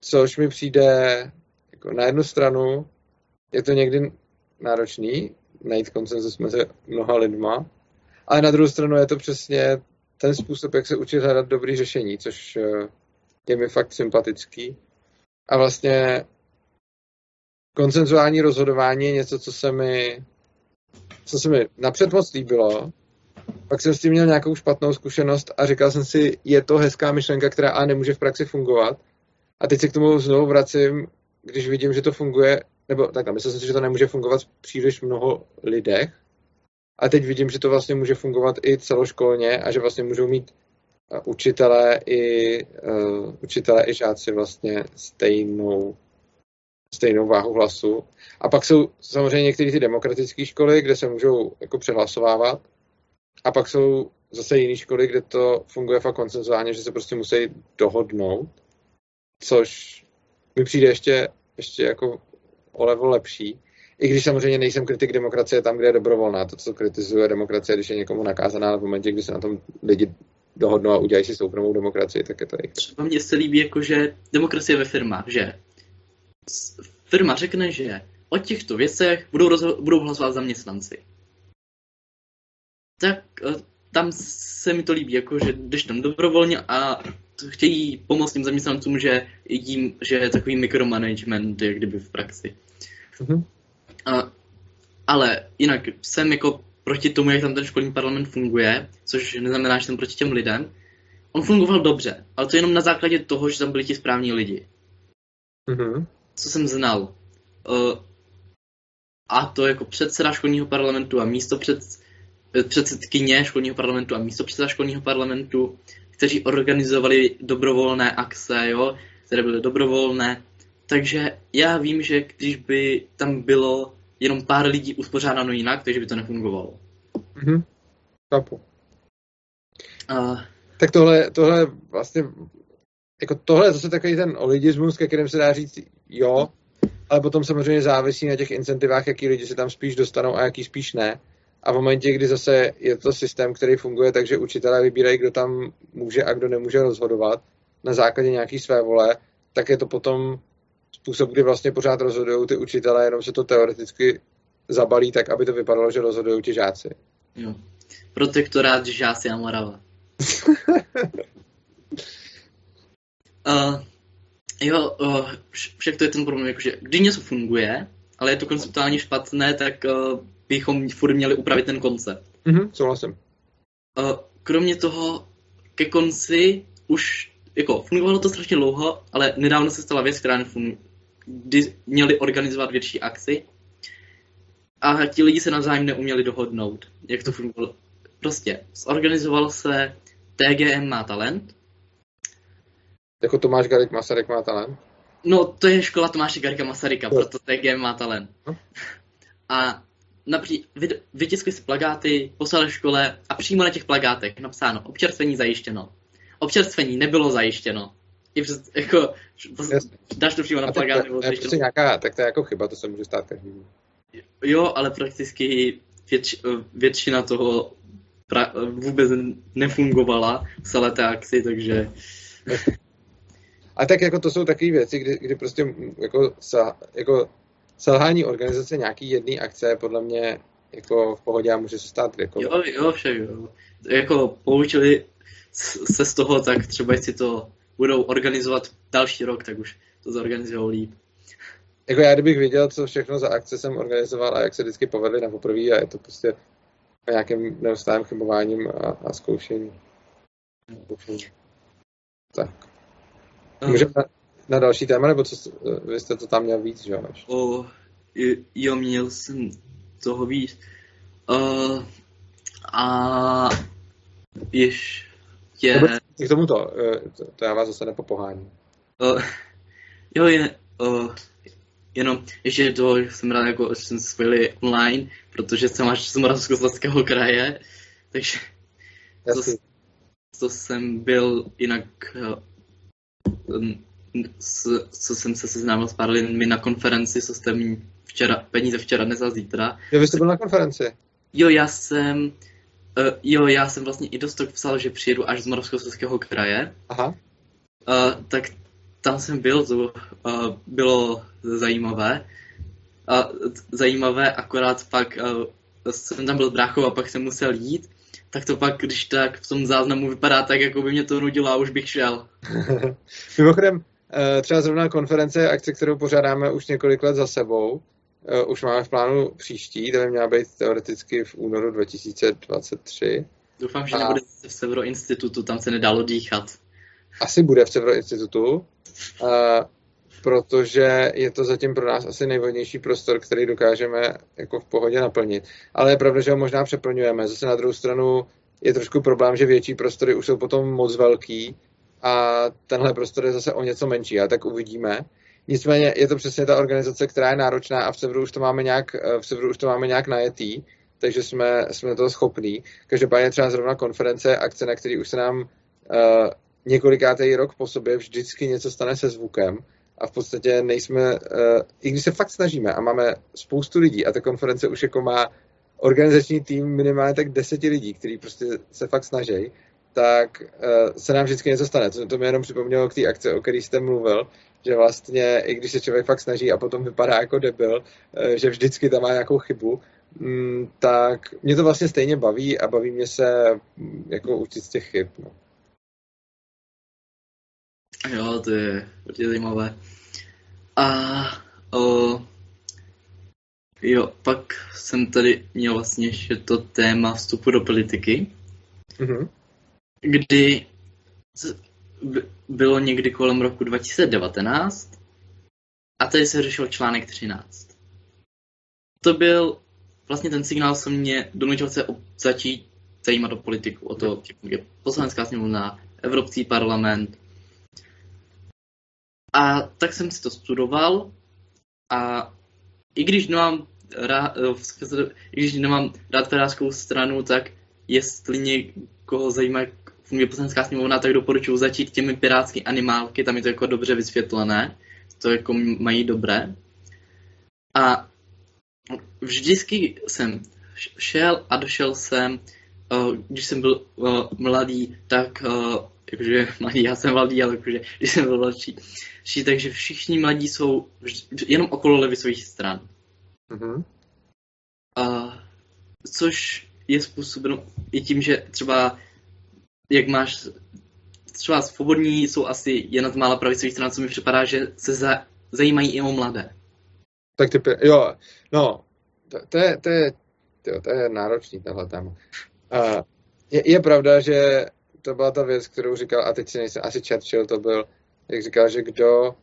Což mi přijde jako na jednu stranu je to někdy náročný najít koncenzus mezi mnoha lidma, ale na druhou stranu je to přesně ten způsob, jak se učit hledat dobrý řešení, což eh, je mi fakt sympatický. A vlastně koncenzuální rozhodování je něco, co se mi, co se mi napřed moc líbilo, pak jsem s tím měl nějakou špatnou zkušenost a říkal jsem si, je to hezká myšlenka, která a nemůže v praxi fungovat. A teď se k tomu znovu vracím, když vidím, že to funguje, nebo takhle, myslel jsem si, že to nemůže fungovat v příliš mnoho lidech. A teď vidím, že to vlastně může fungovat i celoškolně a že vlastně můžou mít uh, učitelé i, uh, učitelé i žáci vlastně stejnou, stejnou váhu hlasu. A pak jsou samozřejmě některé ty demokratické školy, kde se můžou jako přehlasovávat. A pak jsou zase jiné školy, kde to funguje fakt koncenzuálně, že se prostě musí dohodnout, což mi přijde ještě, ještě jako o level lepší. I když samozřejmě nejsem kritik demokracie tam, kde je dobrovolná. To, co kritizuje demokracie, když je někomu nakázaná, ale v momentě, kdy se na tom lidi dohodnou a udělají si soukromou demokracii, tak je to jejich. Třeba mně se líbí, jako, že demokracie ve firmách, že firma řekne, že o těchto věcech budou, rozho- budou hlasovat zaměstnanci. Tak eh, tam se mi to líbí, jako, že jdeš tam dobrovolně a chtějí pomoct tím zaměstnancům, že jim, že je takový mikromanagement, jak kdyby v praxi. Mm-hmm. A, ale jinak jsem jako proti tomu, jak tam ten školní parlament funguje, což neznamená, že jsem proti těm lidem. On fungoval dobře, ale to jenom na základě toho, že tam byli ti správní lidi. Mm-hmm. Co jsem znal. Uh, a to jako předseda školního parlamentu a místo před, předsedkyně školního parlamentu a místo předseda školního parlamentu, kteří organizovali dobrovolné akce, jo, které byly dobrovolné. Takže já vím, že když by tam bylo jenom pár lidí uspořádáno jinak, takže by to nefungovalo. Mhm, chápu. Uh, tak tohle, tohle vlastně, jako tohle je zase takový ten olidismus, ke kterým se dá říct jo, ale potom samozřejmě závisí na těch incentivách, jaký lidi se tam spíš dostanou a jaký spíš ne. A v momentě, kdy zase je to systém, který funguje takže učitelé vybírají, kdo tam může a kdo nemůže rozhodovat na základě nějaký své vole, tak je to potom způsob, kdy vlastně pořád rozhodují ty učitelé, jenom se to teoreticky zabalí tak, aby to vypadalo, že rozhodují ti žáci. Jo. Protektorát žáci a Morava. uh, jo, uh, však to je ten problém, jakože když něco funguje, ale je to konceptuálně špatné, tak uh, bychom furt měli upravit ten koncept. Mhm, souhlasím. Uh, kromě toho, ke konci už, jako, fungovalo to strašně dlouho, ale nedávno se stala věc, která nefunguje, kdy měli organizovat větší akci a ti lidi se navzájem neuměli dohodnout, jak to fungovalo. Prostě zorganizoval se TGM má talent. Jako Tomáš Garik Masaryk má talent? No, to je škola Tomáše Garika Masaryka, no. proto TGM má talent. No. A napří, vytiskli si plagáty, poslali škole a přímo na těch plagátech napsáno občerstvení zajištěno. Občerstvení nebylo zajištěno. I přes, jako, dáš to přímo na plagát. To, to, to, nějaká, tak to je jako chyba, to se může stát každému. Jo, ale prakticky větš, většina toho pra, vůbec nefungovala v celé té akci, takže... A tak jako to jsou takové věci, kdy, kdy prostě jako, sa, jako selhání organizace nějaký jedné akce podle mě jako v pohodě a může se stát kdekoliv. Jo, jo, však jo. Jako poučili se z toho, tak třeba jestli to budou organizovat další rok, tak už to zorganizují líp. Jako já kdybych viděl, co všechno za akce jsem organizoval a jak se vždycky povedly na poprvé a je to prostě nějakým neustálým chybováním a, a zkoušení. zkoušení. Tak. Můžeme na, na další téma, nebo co, vy jste to tam měl víc, že jo? Jo, měl jsem toho víc. Uh, a ještě... K tomuto, to, to já vás zase nepopohání. Uh, jo, je, uh, jenom ještě to jsem rád, jako, že jsem spojili online, protože jsem až z Moravskoslezského kraje, takže to, to, jsem byl jinak um, s, co jsem se seznámil s pár lidmi na konferenci, co jste mi včera, peníze včera, dnes a zítra. Jo, vy jste byl na konferenci? Jo, já jsem, uh, jo, já jsem vlastně i dost psal, že přijedu až z Moravskoslezského kraje. Aha. Uh, tak tam jsem byl, to uh, bylo zajímavé. a, zajímavé, akorát pak a, jsem tam byl s bráchou a pak jsem musel jít, tak to pak, když tak v tom záznamu vypadá tak, jako by mě to nudilo a už bych šel. Mimochodem, třeba zrovna konference, akce, kterou pořádáme už několik let za sebou, už máme v plánu příští, to by měla být teoreticky v únoru 2023. Doufám, že a... nebude v Severo institutu, tam se nedalo dýchat. Asi bude v Severo institutu, protože je to zatím pro nás asi nejvhodnější prostor, který dokážeme jako v pohodě naplnit. Ale je pravda, že ho možná přeplňujeme. Zase na druhou stranu je trošku problém, že větší prostory už jsou potom moc velký a tenhle prostor je zase o něco menší, a tak uvidíme. Nicméně je to přesně ta organizace, která je náročná a v Severu už to máme nějak, v Severu už to máme nějak najetý, takže jsme, jsme toho schopní. Každopádně třeba zrovna konference, akce, na který už se nám uh, několikátý rok po sobě vždycky něco stane se zvukem a v podstatě nejsme, uh, i když se fakt snažíme a máme spoustu lidí a ta konference už jako má organizační tým minimálně tak deseti lidí, kteří prostě se fakt snaží, tak uh, se nám vždycky něco stane. To, to mi jenom připomnělo k té akce, o které jste mluvil, že vlastně, i když se člověk fakt snaží a potom vypadá jako debil, uh, že vždycky tam má nějakou chybu, um, tak mě to vlastně stejně baví a baví mě se um, jako učit z těch chyb. No. Jo, to je hodně zajímavé. A o, jo, pak jsem tady měl vlastně ještě to téma vstupu do politiky, mm-hmm. kdy bylo někdy kolem roku 2019 a tady se řešil článek 13. To byl vlastně ten signál, co mě donutil se začít zajímat o politiku, o to, je poslanecká sněmovna, Evropský parlament, a tak jsem si to studoval a i když nemám rád, eh, když nemám rád stranu, tak jestli někoho zajímá, funguje poslanecká sněmovna, tak doporučuji začít těmi pirátskými animálky, tam je to jako dobře vysvětlené, to jako mají dobré. A vždycky jsem šel a došel jsem, eh, když jsem byl eh, mladý, tak jakože mladý, já jsem mladý, ale jakože, když jsem byl mladší, takže všichni mladí jsou jenom okolo levicových stran. Mm-hmm. A, což je způsobeno i tím, že třeba jak máš třeba svobodní jsou asi jedna z mála pravicových stran, co mi připadá, že se za, zajímají i o mladé. Tak ty, jo, no, to, to, je, to, je, to, to je náročný tohle téma. Uh, je, je pravda, že to byla ta věc, kterou říkal, a teď si nejsem, asi Churchill to byl, jak říkal, že kdo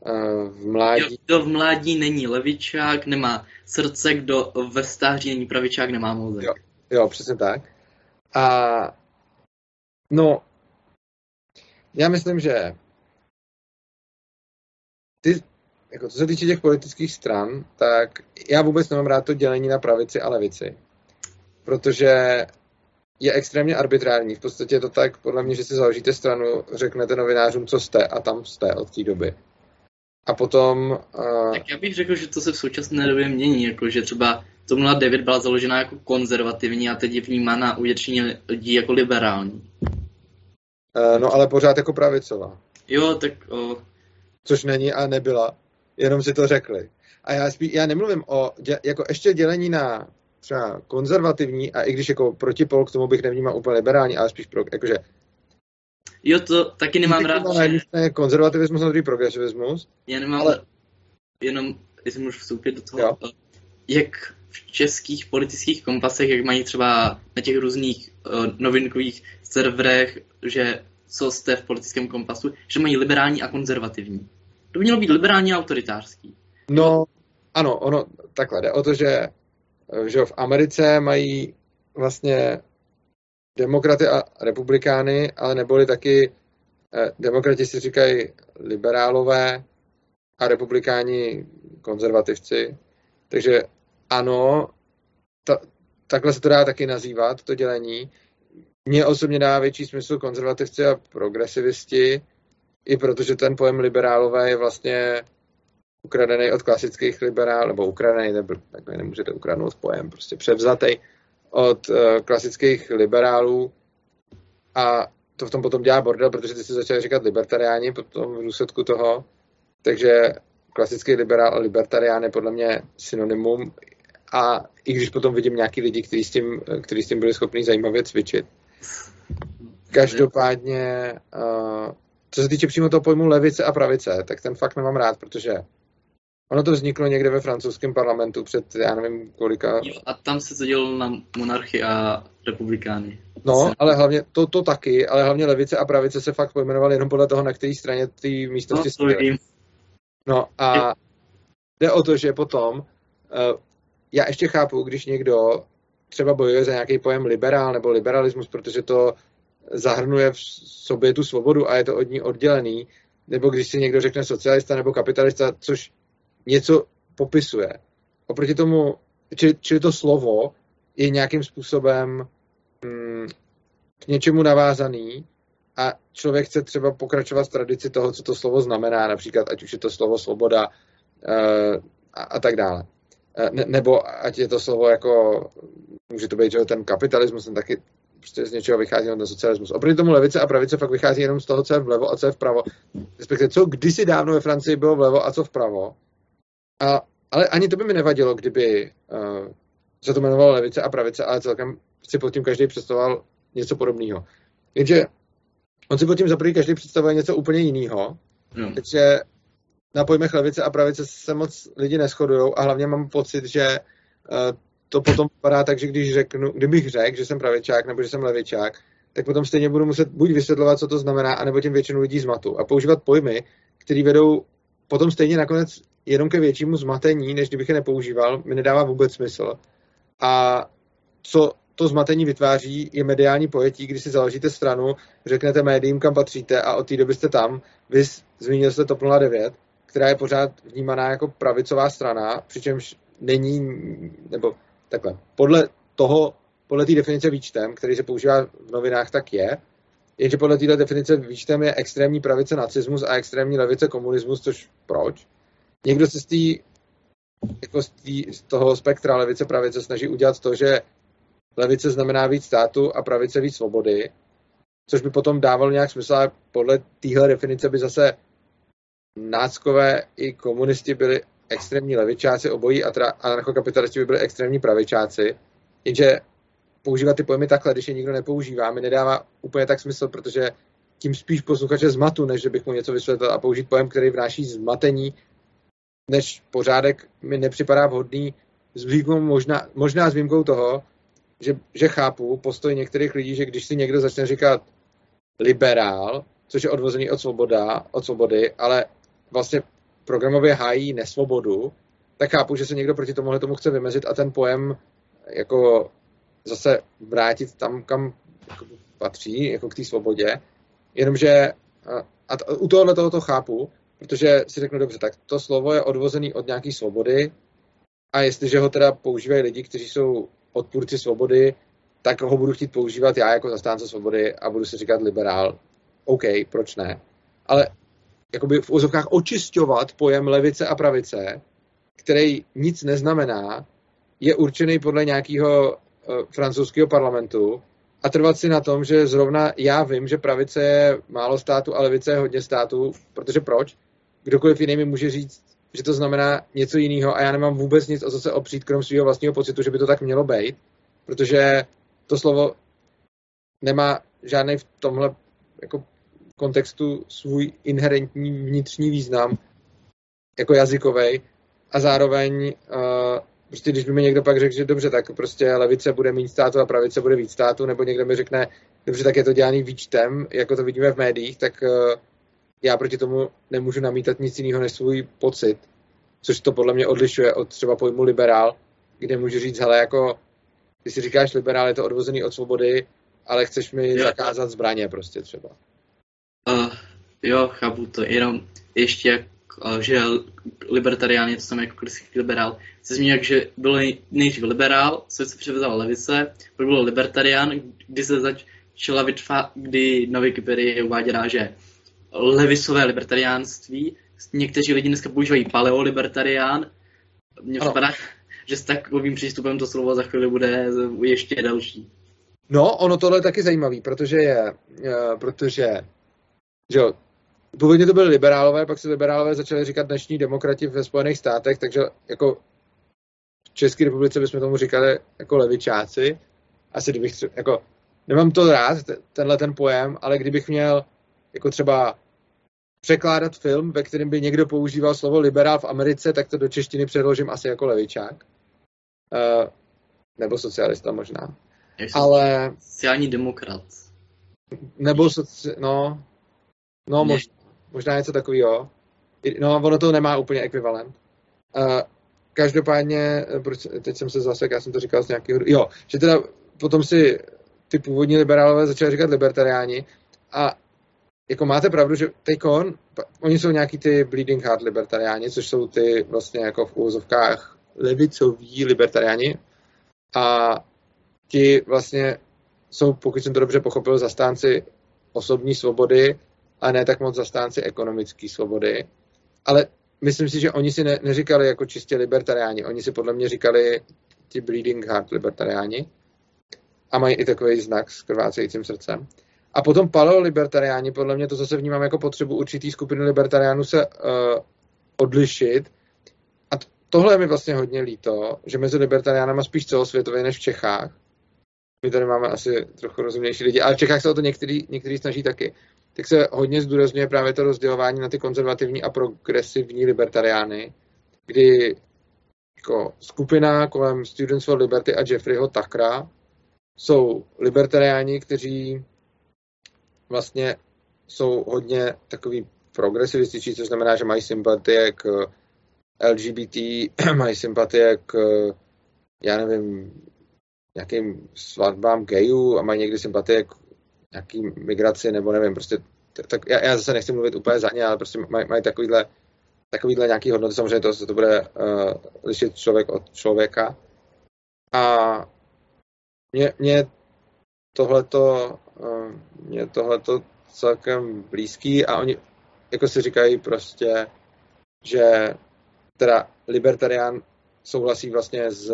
uh, v mládí... Kdo v mládí není levičák, nemá srdce, kdo ve stáří není pravičák, nemá mozek. Jo, jo přesně tak. A no, já myslím, že ty, jako co se týče těch politických stran, tak já vůbec nemám rád to dělení na pravici a levici. Protože je extrémně arbitrární. V podstatě je to tak, podle mě, že si založíte stranu, řeknete novinářům, co jste a tam jste od té doby. A potom... Uh... Tak já bych řekl, že to se v současné době mění, jako že třeba TOP 09 byla založena jako konzervativní a teď je vnímána u většině lidí jako liberální. Uh, no ale pořád jako pravicová. Jo, tak... Uh... Což není a nebyla, jenom si to řekli. A já, spí, já nemluvím o, dě, jako ještě dělení na třeba konzervativní a i když jako protipol k tomu bych nevnímal úplně liberální, ale spíš pro, jakože Jo, to taky nemám rád. Na jedné straně konzervativismus, na druhý progresivismus. Já nemám ale... jenom, jestli můžu vstoupit do toho, jo. jak v českých politických kompasech, jak mají třeba na těch různých novinkových serverech, že co jste v politickém kompasu, že mají liberální a konzervativní. To by mělo být liberální a autoritářský. No, ano, ono takhle jde o to, že že v Americe mají vlastně demokraty a republikány, ale neboli taky eh, demokrati si říkají liberálové a republikáni konzervativci. Takže ano, ta, takhle se to dá taky nazývat, to dělení. Mně osobně dá větší smysl konzervativci a progresivisti, i protože ten pojem liberálové je vlastně ukradený od klasických liberálů, nebo ukradený, nebo takhle nemůžete ukradnout pojem, prostě převzatý od uh, klasických liberálů a to v tom potom dělá bordel, protože ty si začali říkat libertariáni potom v důsledku toho, takže klasický liberál a libertarián je podle mě synonymum a i když potom vidím nějaký lidi, kteří s tím, kteří s tím byli schopni zajímavě cvičit. Každopádně, uh, co se týče přímo toho pojmu levice a pravice, tak ten fakt nemám rád, protože ono to vzniklo někde ve francouzském parlamentu před, já nevím, kolika... A tam se to dělalo na monarchy a republikány. No, ale hlavně, to, to taky, ale hlavně levice a pravice se fakt pojmenovaly jenom podle toho, na které straně ty místnosti no, No a jde o to, že potom, uh, já ještě chápu, když někdo třeba bojuje za nějaký pojem liberál nebo liberalismus, protože to zahrnuje v sobě tu svobodu a je to od ní oddělený, nebo když si někdo řekne socialista nebo kapitalista, což něco popisuje. Oproti tomu, čili, čili to slovo je nějakým způsobem mm, k něčemu navázaný a člověk chce třeba pokračovat v tradici toho, co to slovo znamená, například ať už je to slovo svoboda uh, a, a tak dále. Uh, ne, nebo ať je to slovo jako, může to být, že ten kapitalismus, ten taky prostě z něčeho vychází na socialismus. Oproti tomu levice a pravice fakt vychází jenom z toho, co je vlevo a co je vpravo. Respektive, co kdysi dávno ve Francii bylo vlevo a co vpravo. A, ale ani to by mi nevadilo, kdyby uh, se to jmenovalo levice a pravice, ale celkem si pod tím každý představoval něco podobného. Jenže on si pod tím za každý představuje něco úplně jiného. Hmm. Takže na pojmech levice a pravice se moc lidi neschodují a hlavně mám pocit, že uh, to potom vypadá tak, že když řeknu, kdybych řekl, že jsem pravičák nebo že jsem levičák, tak potom stejně budu muset buď vysvětlovat, co to znamená, anebo tím většinu lidí zmatu. A používat pojmy, které vedou potom stejně nakonec jenom ke většímu zmatení, než kdybych je nepoužíval, mi nedává vůbec smysl. A co to zmatení vytváří, je mediální pojetí, kdy si založíte stranu, řeknete médiím, kam patříte a od té doby jste tam. Vy zmínil jste TOP 09, která je pořád vnímaná jako pravicová strana, přičemž není, nebo takhle, podle toho, podle té definice výčtem, který se používá v novinách, tak je, jenže podle této definice výčtem je extrémní pravice nacismus a extrémní levice komunismus, což proč? Někdo se z, tý, jako z, tý, z toho spektra levice pravice snaží udělat to, že levice znamená víc státu a pravice víc svobody, což by potom dávalo nějak smysl, ale podle téhle definice by zase náckové i komunisti byli extrémní levičáci, obojí a anarchokapitalisti by byli extrémní pravičáci, jenže používat ty pojmy takhle, když je nikdo nepoužívá, mi nedává úplně tak smysl, protože tím spíš posluchače zmatu, než bych mu něco vysvětlil. A použít pojem, který vnáší zmatení, než pořádek mi nepřipadá vhodný s výjimkou, možná, možná s výjimkou toho, že, že chápu postoj některých lidí, že když si někdo začne říkat liberál, což je odvozený od, svoboda, od svobody, ale vlastně programově hájí nesvobodu, tak chápu, že se někdo proti tomuhle tomu chce vymezit a ten pojem jako zase vrátit tam, kam jako patří, jako k té svobodě. Jenomže a u tohohle toho to chápu, protože si řeknu dobře, tak to slovo je odvozený od nějaké svobody a jestliže ho teda používají lidi, kteří jsou odpůrci svobody, tak ho budu chtít používat já jako zastánce svobody a budu si říkat liberál. OK, proč ne? Ale jakoby v úzovkách očišťovat pojem levice a pravice, který nic neznamená, je určený podle nějakého uh, francouzského parlamentu a trvat si na tom, že zrovna já vím, že pravice je málo státu a levice je hodně států, protože proč? Kdokoliv jiný mi může říct, že to znamená něco jiného a já nemám vůbec nic o co se opřít, krom svého vlastního pocitu, že by to tak mělo být, protože to slovo nemá žádný v tomhle jako kontextu svůj inherentní vnitřní význam jako jazykový a zároveň uh, prostě když by mi někdo pak řekl, že dobře, tak prostě levice bude méně státu a pravice bude víc státu, nebo někdo mi řekne, dobře, tak je to dělaný výčtem, jako to vidíme v médiích, tak uh, já proti tomu nemůžu namítat nic jiného než svůj pocit, což to podle mě odlišuje od třeba pojmu liberál, kde můžu říct, hele, jako, když si říkáš liberál, je to odvozený od svobody, ale chceš mi zakázat zbraně prostě třeba. Jo, chápu to, jenom ještě jak, že libertarián je to samé jako klasický liberál. Chci zmínit, že byl nejdřív liberál, co se převezal levice, pak byl libertarián, kdy se začala vytvářet, kdy na Wikipedii je uváděná, že levisové libertariánství, někteří lidi dneska používají paleolibertarián, mně připadá, že s takovým přístupem to slovo za chvíli bude ještě další. No, ono tohle je taky zajímavý, protože je, protože že jo, původně to byly liberálové, pak se liberálové začali říkat dnešní demokrati ve Spojených státech, takže jako v České republice bychom tomu říkali jako levičáci. Asi kdybych třeba, jako, nemám to rád, tenhle ten pojem, ale kdybych měl jako třeba překládat film, ve kterém by někdo používal slovo liberál v Americe, tak to do češtiny předložím asi jako levičák. Uh, nebo socialista možná. Jak ale... Sociální demokrat. Nebo soci... no, no možná, možná něco takového. No, ono to nemá úplně ekvivalent. Uh, každopádně, eh, proč, teď jsem se zase, já jsem to říkal z nějakého, jo, že teda potom si ty původní liberálové začali říkat libertariáni a jako máte pravdu, že teďkon, oni jsou nějaký ty bleeding heart libertariáni, což jsou ty vlastně jako v úvozovkách levicoví libertariáni a ti vlastně jsou, pokud jsem to dobře pochopil, zastánci osobní svobody a ne tak moc zastánci ekonomické svobody. Ale myslím si, že oni si ne, neříkali jako čistě libertariáni, oni si podle mě říkali ti bleeding heart libertariáni a mají i takový znak s krvácejícím srdcem. A potom paleolibertariáni, podle mě to zase vnímám jako potřebu určitý skupiny libertariánů se uh, odlišit. A tohle je mi vlastně hodně líto, že mezi libertariánama spíš celosvětově než v Čechách. My tady máme asi trochu rozumnější lidi, ale v Čechách se o to některý, některý snaží taky. Tak se hodně zdůrazňuje právě to rozdělování na ty konzervativní a progresivní libertariány, kdy jako skupina kolem Students for Liberty a Jeffreyho Takra jsou libertariáni, kteří vlastně jsou hodně takový progresivističtí, což znamená, že mají sympatie k LGBT, mají sympatie k, já nevím, nějakým svatbám gayů a mají někdy sympatie k nějaký migraci, nebo nevím, prostě, tak já, já zase nechci mluvit úplně za ně, ale prostě mají, mají takovýhle, takovýhle nějaký hodnoty, samozřejmě to, to bude uh, lišit člověk od člověka. A mě, mě tohleto, uh, mě tohleto celkem blízký a oni jako si říkají prostě, že teda libertarián souhlasí vlastně s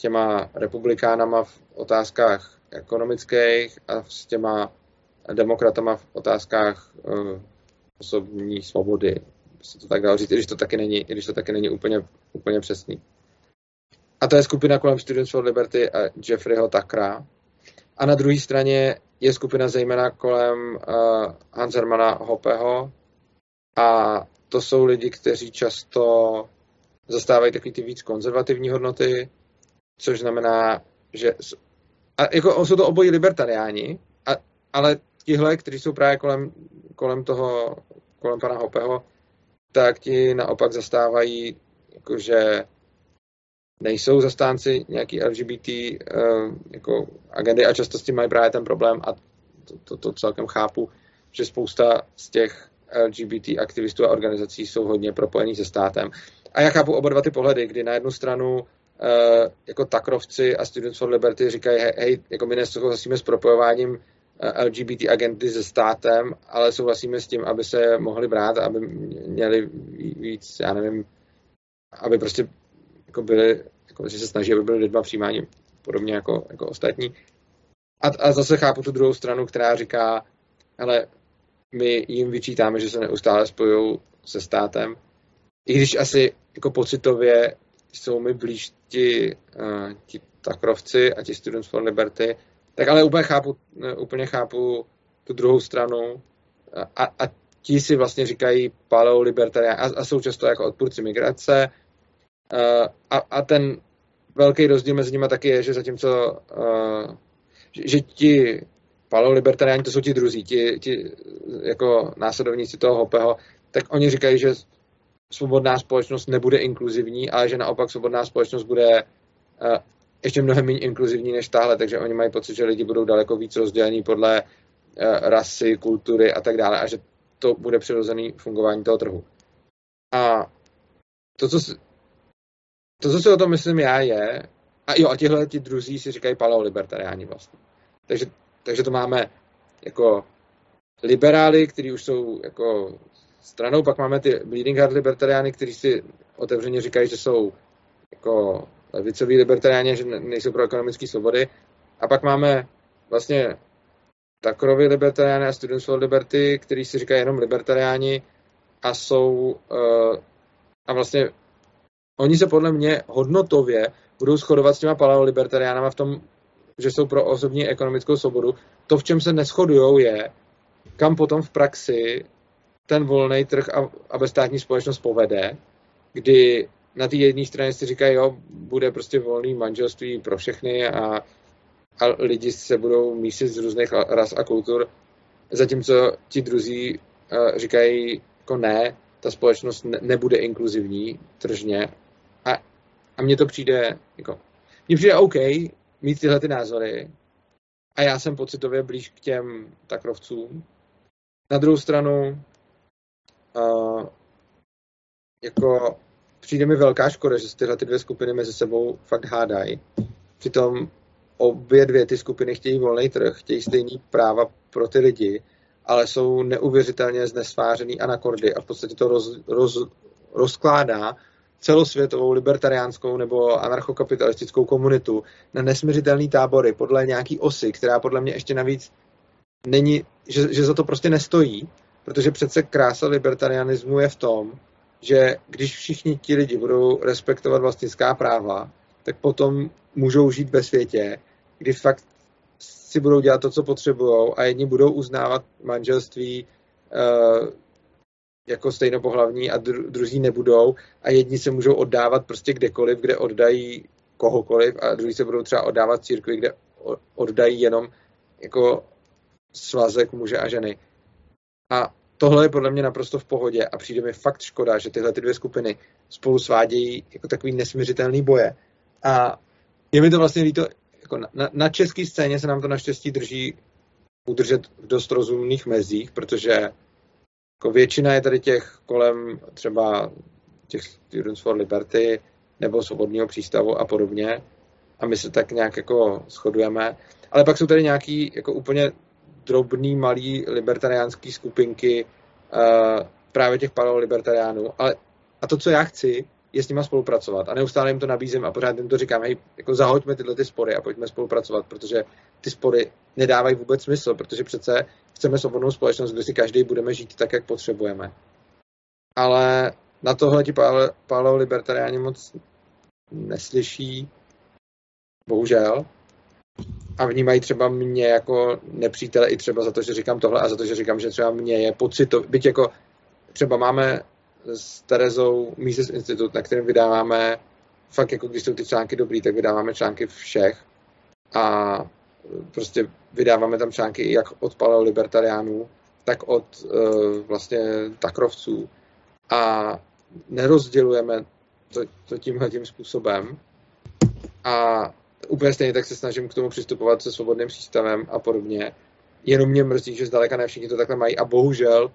těma republikánama v otázkách ekonomických a s těma demokratama v otázkách uh, osobní svobody. Se to tak dá říct, i když to taky není, i když to taky není úplně, úplně přesný. A to je skupina kolem Students for Liberty a Jeffreyho Takra. A na druhé straně je skupina zejména kolem uh, Hans Hermana Hoppeho a to jsou lidi, kteří často zastávají takový ty víc konzervativní hodnoty, což znamená, že a jako jsou to obojí libertariáni, a, ale tihle, kteří jsou právě kolem, kolem toho, kolem pana Hopeho, tak ti naopak zastávají, jakože nejsou zastánci nějaký LGBT uh, jako agendy a často s tím mají právě ten problém a to, to, to celkem chápu, že spousta z těch LGBT aktivistů a organizací jsou hodně propojený se státem. A já chápu oba dva ty pohledy, kdy na jednu stranu jako takrovci a Students for Liberty říkají, hej, hej jako my nesouhlasíme s propojováním uh, LGBT agenty se státem, ale souhlasíme s tím, aby se mohli brát, aby měli víc, já nevím, aby prostě jako byli, jako že se snaží, aby byli lidma přijímáni podobně jako, jako ostatní. A, a zase chápu tu druhou stranu, která říká, ale my jim vyčítáme, že se neustále spojují se státem, i když asi jako pocitově jsou mi blíž ti, uh, ti takrovci a ti Students for Liberty, tak ale úplně chápu, úplně chápu tu druhou stranu. A, a ti si vlastně říkají paleo libertarián a, a jsou často jako odpůrci migrace. Uh, a, a ten velký rozdíl mezi nimi taky je, že zatímco že, že ti paleolibertariáni, to jsou ti druzí, ti, ti jako následovníci toho Hopeho, tak oni říkají, že svobodná společnost nebude inkluzivní, ale že naopak svobodná společnost bude uh, ještě mnohem méně inkluzivní než tahle, takže oni mají pocit, že lidi budou daleko víc rozdělení podle uh, rasy, kultury a tak dále a že to bude přirozený fungování toho trhu. A to, co si, to, co si o tom myslím já, je, a jo, a tihle ti druzí si říkají paleolibertariáni vlastně. Takže, takže to máme jako liberály, kteří už jsou jako stranou, pak máme ty bleeding heart libertariány, kteří si otevřeně říkají, že jsou jako levicoví libertariáni, že nejsou pro ekonomické svobody. A pak máme vlastně Takrovi libertariány a Students for Liberty, který si říkají jenom libertariáni a jsou uh, a vlastně oni se podle mě hodnotově budou shodovat s těma paleolibertariánama v tom, že jsou pro osobní ekonomickou svobodu. To, v čem se neschodujou, je, kam potom v praxi ten volný trh a, a bezstátní společnost povede, kdy na té jedné straně si říkají, jo, bude prostě volný manželství pro všechny a, a lidi se budou mísit z různých ras a kultur, zatímco ti druzí uh, říkají, jako ne, ta společnost ne, nebude inkluzivní tržně a, a mně to přijde, jako, mně přijde OK mít tyhle ty názory a já jsem pocitově blíž k těm takrovcům. Na druhou stranu uh, jako přijde mi velká škoda, že se tyhle ty dvě skupiny mezi sebou fakt hádají. Přitom obě dvě ty skupiny chtějí volný trh, chtějí stejný práva pro ty lidi, ale jsou neuvěřitelně znesvářený anakordy a v podstatě to roz, roz, rozkládá celosvětovou libertariánskou nebo anarchokapitalistickou komunitu na nesměřitelný tábory podle nějaký osy, která podle mě ještě navíc není, že, že za to prostě nestojí, protože přece krása libertarianismu je v tom, že když všichni ti lidi budou respektovat vlastnická práva, tak potom můžou žít ve světě, kdy fakt si budou dělat to, co potřebují a jedni budou uznávat manželství uh, jako stejnopohlavní a dru, druzí nebudou a jedni se můžou oddávat prostě kdekoliv, kde oddají kohokoliv a druhý se budou třeba oddávat církvi, kde oddají jenom jako svazek muže a ženy. A tohle je podle mě naprosto v pohodě a přijde mi fakt škoda, že tyhle ty dvě skupiny spolu svádějí jako takový nesměřitelný boje. A je mi to vlastně líto, jako na, na, české scéně se nám to naštěstí drží udržet v dost rozumných mezích, protože jako většina je tady těch kolem třeba těch Students for Liberty nebo Svobodného přístavu a podobně a my se tak nějak jako shodujeme. Ale pak jsou tady nějaký jako úplně drobný, malý libertariánský skupinky uh, právě těch paleolibertariánů. Ale a to, co já chci, je s nima spolupracovat. A neustále jim to nabízím a pořád jim to říkám, hej, jako zahoďme tyhle ty spory a pojďme spolupracovat, protože ty spory nedávají vůbec smysl, protože přece chceme svobodnou společnost, kde si každý budeme žít tak, jak potřebujeme. Ale na tohle ti paleolibertariáni moc neslyší, bohužel a vnímají třeba mě jako nepřítele i třeba za to, že říkám tohle a za to, že říkám, že třeba mě je pocito, byť jako třeba máme s Terezou Mises Institut, na kterém vydáváme fakt jako když jsou ty články dobrý, tak vydáváme články všech a prostě vydáváme tam články jak od paleolibertariánů, tak od uh, vlastně takrovců. A nerozdělujeme to, to tímhle tím způsobem. A úplně stejně tak se snažím k tomu přistupovat se svobodným přístavem a podobně. Jenom mě mrzí, že zdaleka ne všichni to takhle mají a bohužel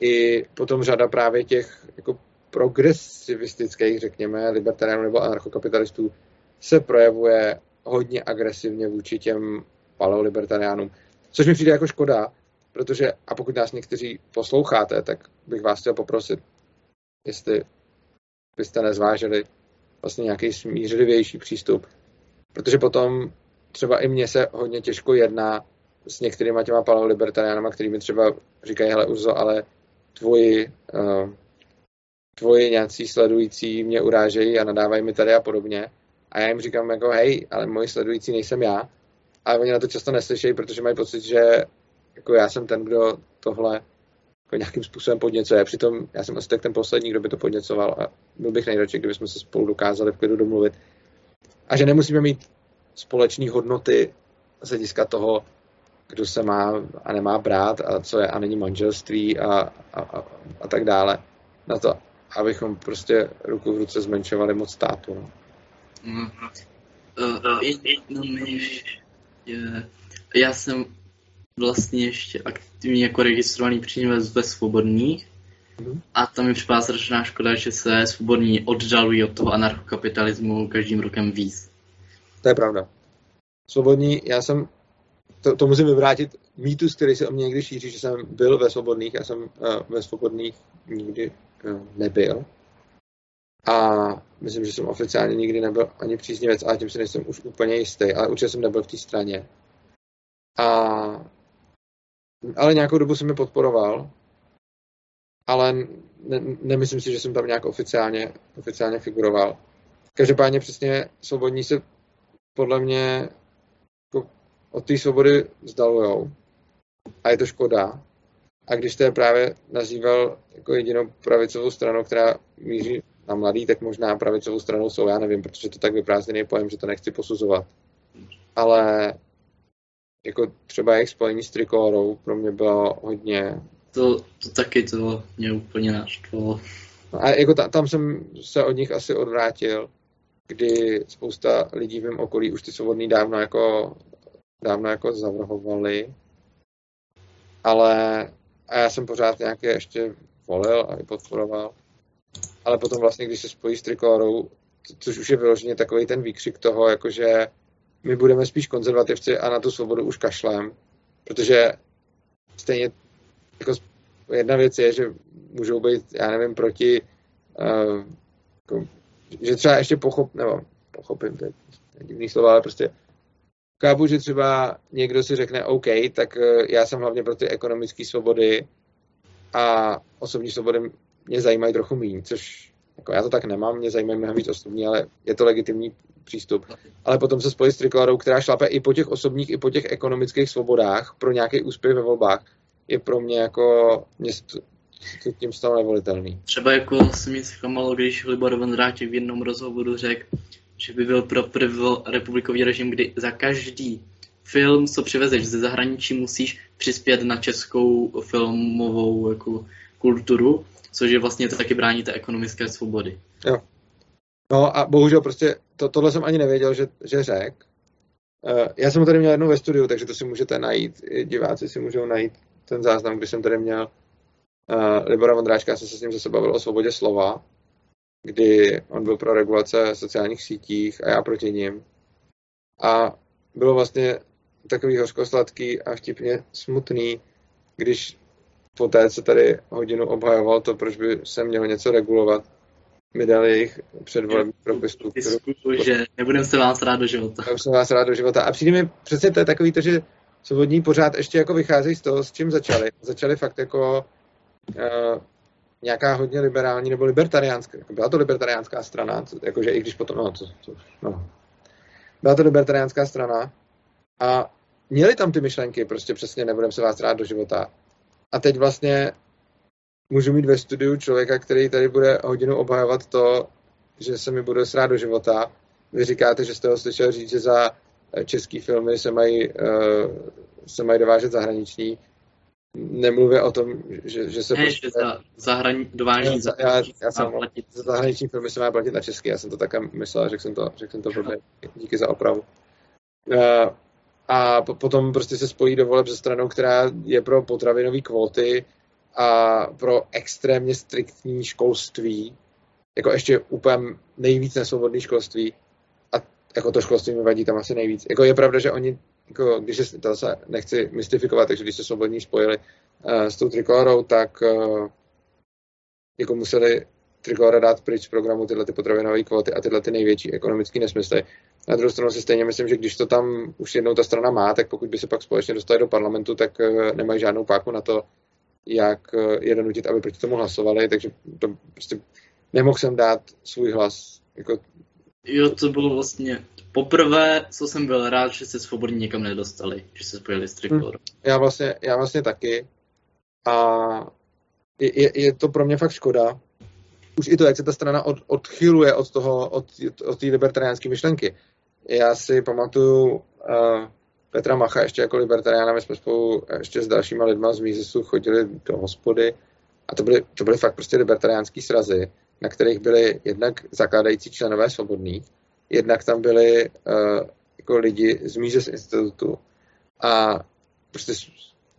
i potom řada právě těch jako progresivistických, řekněme, libertariánů nebo anarchokapitalistů se projevuje hodně agresivně vůči těm paleolibertariánům. Což mi přijde jako škoda, protože, a pokud nás někteří posloucháte, tak bych vás chtěl poprosit, jestli byste nezvážili vlastně nějaký smířlivější přístup Protože potom třeba i mně se hodně těžko jedná s některýma těma paleolibertariánama, kterými třeba říkají, hele Uzo, ale tvoji, uh, tvoji nějací sledující mě urážejí a nadávají mi tady a podobně. A já jim říkám jako, hej, ale moji sledující nejsem já. A oni na to často neslyšejí, protože mají pocit, že jako já jsem ten, kdo tohle jako nějakým způsobem podněcuje. Přitom já jsem asi tak ten poslední, kdo by to podněcoval a byl bych nejradši, kdybychom se spolu dokázali v klidu domluvit a že nemusíme mít společné hodnoty z hlediska toho, kdo se má a nemá brát a co je a není manželství a, a, a, a tak dále. Na to, abychom prostě ruku v ruce zmenšovali moc státu. No. Mm. Uh, já jsem vlastně ještě aktivně jako registrovaný příjmec ve Svobodných. A tam mi připadá strašná škoda, že se Svobodní oddalují od toho anarchokapitalismu každým rokem víc. To je pravda. Svobodní, já jsem, to, to musím vyvrátit, mýtus, který se o mě někdy šíří, že jsem byl ve Svobodných, já jsem uh, ve Svobodných nikdy uh, nebyl. A myslím, že jsem oficiálně nikdy nebyl ani příznivec, ale tím si nejsem už úplně jistý, ale určitě jsem nebyl v té straně. A ale nějakou dobu jsem je podporoval, ale ne, nemyslím si, že jsem tam nějak oficiálně, oficiálně figuroval. Každopádně přesně svobodní se podle mě jako od té svobody vzdalujou a je to škoda. A když jste právě nazýval jako jedinou pravicovou stranu, která míří na mladý, tak možná pravicovou stranou jsou, já nevím, protože to tak vyprázdněný pojem, že to nechci posuzovat. Ale jako třeba jejich spojení s trikolorou pro mě bylo hodně... To, to taky to mě úplně naštvalo. No a jako ta, tam jsem se od nich asi odvrátil, kdy spousta lidí v mém okolí už ty svobodný dávno jako, dávno jako zavrhovali, ale a já jsem pořád nějaké ještě volil a i podporoval. Ale potom vlastně, když se spojí s trikolorou, což už je vyloženě takový ten výkřik toho, jakože my budeme spíš konzervativci a na tu svobodu už kašlem, protože stejně jako jedna věc je, že můžou být, já nevím, proti uh, jako, že třeba ještě pochop, nebo pochopím, to je divný slova, ale prostě chápu, že třeba někdo si řekne OK, tak uh, já jsem hlavně pro ty ekonomické svobody a osobní svobody mě zajímají trochu méně, což jako já to tak nemám, mě zajímají mnohem víc osobní, ale je to legitimní přístup. Ale potom se spojí s trikolorou, která šlape i po těch osobních, i po těch ekonomických svobodách pro nějaký úspěch ve volbách, je pro mě jako mě tím stalo nevolitelný. Třeba jako se mi zklamalo, když Libor Vondráček v jednom rozhovoru řekl, že by byl pro republikový režim, kdy za každý film, co přivezeš ze zahraničí, musíš přispět na českou filmovou jako, kulturu, což je vlastně to taky brání té ekonomické svobody. Jo. No a bohužel prostě to, tohle jsem ani nevěděl, že, že řek. Uh, já jsem ho tady měl jednou ve studiu, takže to si můžete najít, diváci si můžou najít ten záznam, kdy jsem tady měl uh, Libora Vondráčka, já jsem se s ním zase bavil o svobodě slova, kdy on byl pro regulace sociálních sítích a já proti ním. A bylo vlastně takový hořkosladký a vtipně smutný, když po té, co tady hodinu obhajoval to, proč by se mělo něco regulovat, mi dal jejich předvolební propis. že nebudem se vás rád do života. Nebudem se vás rád do života. A přijde mi přesně to je takový to, že svobodní pořád ještě jako vycházejí z toho, s čím začali. Začali fakt jako uh, nějaká hodně liberální nebo libertariánská, jako byla to libertariánská strana, jakože i když potom, no, to, to, no. byla to libertariánská strana a měli tam ty myšlenky, prostě přesně nebudem se vás rád do života. A teď vlastně můžu mít ve studiu člověka, který tady bude hodinu obhajovat to, že se mi bude srát do života. Vy říkáte, že jste ho slyšel říct, že za český filmy se mají, uh, se mají dovážet zahraniční. Nemluvě o tom, že, že se... Ne, prostě, že za zahrani, dovážení já, já, já jsem, platit. Za zahraniční filmy se má platit na český, já jsem to také myslel, řekl jsem to, řekl jsem to blbě. Díky za opravu. Uh, a po, potom prostě se spojí do voleb se stranou, která je pro potravinové kvóty a pro extrémně striktní školství, jako ještě úplně nejvíc nesvobodné školství a jako to školství mi vadí tam asi nejvíc. Jako je pravda, že oni, jako, když se, to se nechci mystifikovat, takže když se svobodní spojili uh, s tou trikolorou, tak uh, jako museli trikolora dát pryč z programu tyhle ty potravinové kvóty a tyhle ty největší ekonomické nesmysly. Na druhou stranu si stejně myslím, že když to tam už jednou ta strana má, tak pokud by se pak společně dostali do parlamentu, tak uh, nemají žádnou páku na to, jak je donutit, aby proti tomu hlasovali, takže to prostě nemohl jsem dát svůj hlas. Jako... Jo, to bylo vlastně poprvé, co jsem byl rád, že se svobodně někam nedostali, že se spojili s. Hm. Já vlastně, já vlastně taky. A je, je, je to pro mě fakt škoda. Už i to, jak se ta strana od, odchyluje od toho, od, od té libertariánské myšlenky. Já si pamatuju uh, Petra Macha ještě jako libertariána, my jsme spolu ještě s dalšíma lidma z Mízesu chodili do hospody a to byly, to byly fakt prostě libertariánský srazy, na kterých byli jednak zakládající členové svobodných, jednak tam byli uh, jako lidi z Mízes institutu a prostě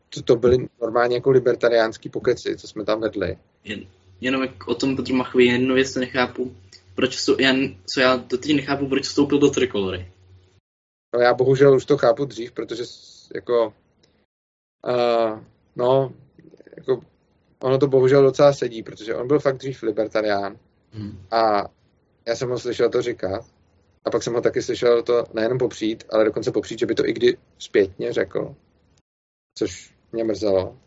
to, to byly normálně jako libertariánský pokeci, co jsme tam vedli. Jen, jenom jak o tom Petru Machovi jednu věc nechápu, proč vstou, já, co já do teď nechápu, proč vstoupil do trikolory. No já bohužel už to chápu dřív, protože jako uh, no, jako ono to bohužel docela sedí, protože on byl fakt dřív libertarián hmm. a já jsem ho slyšel to říkat a pak jsem ho taky slyšel to nejenom popřít, ale dokonce popřít, že by to i kdy zpětně řekl, což mě mrzelo.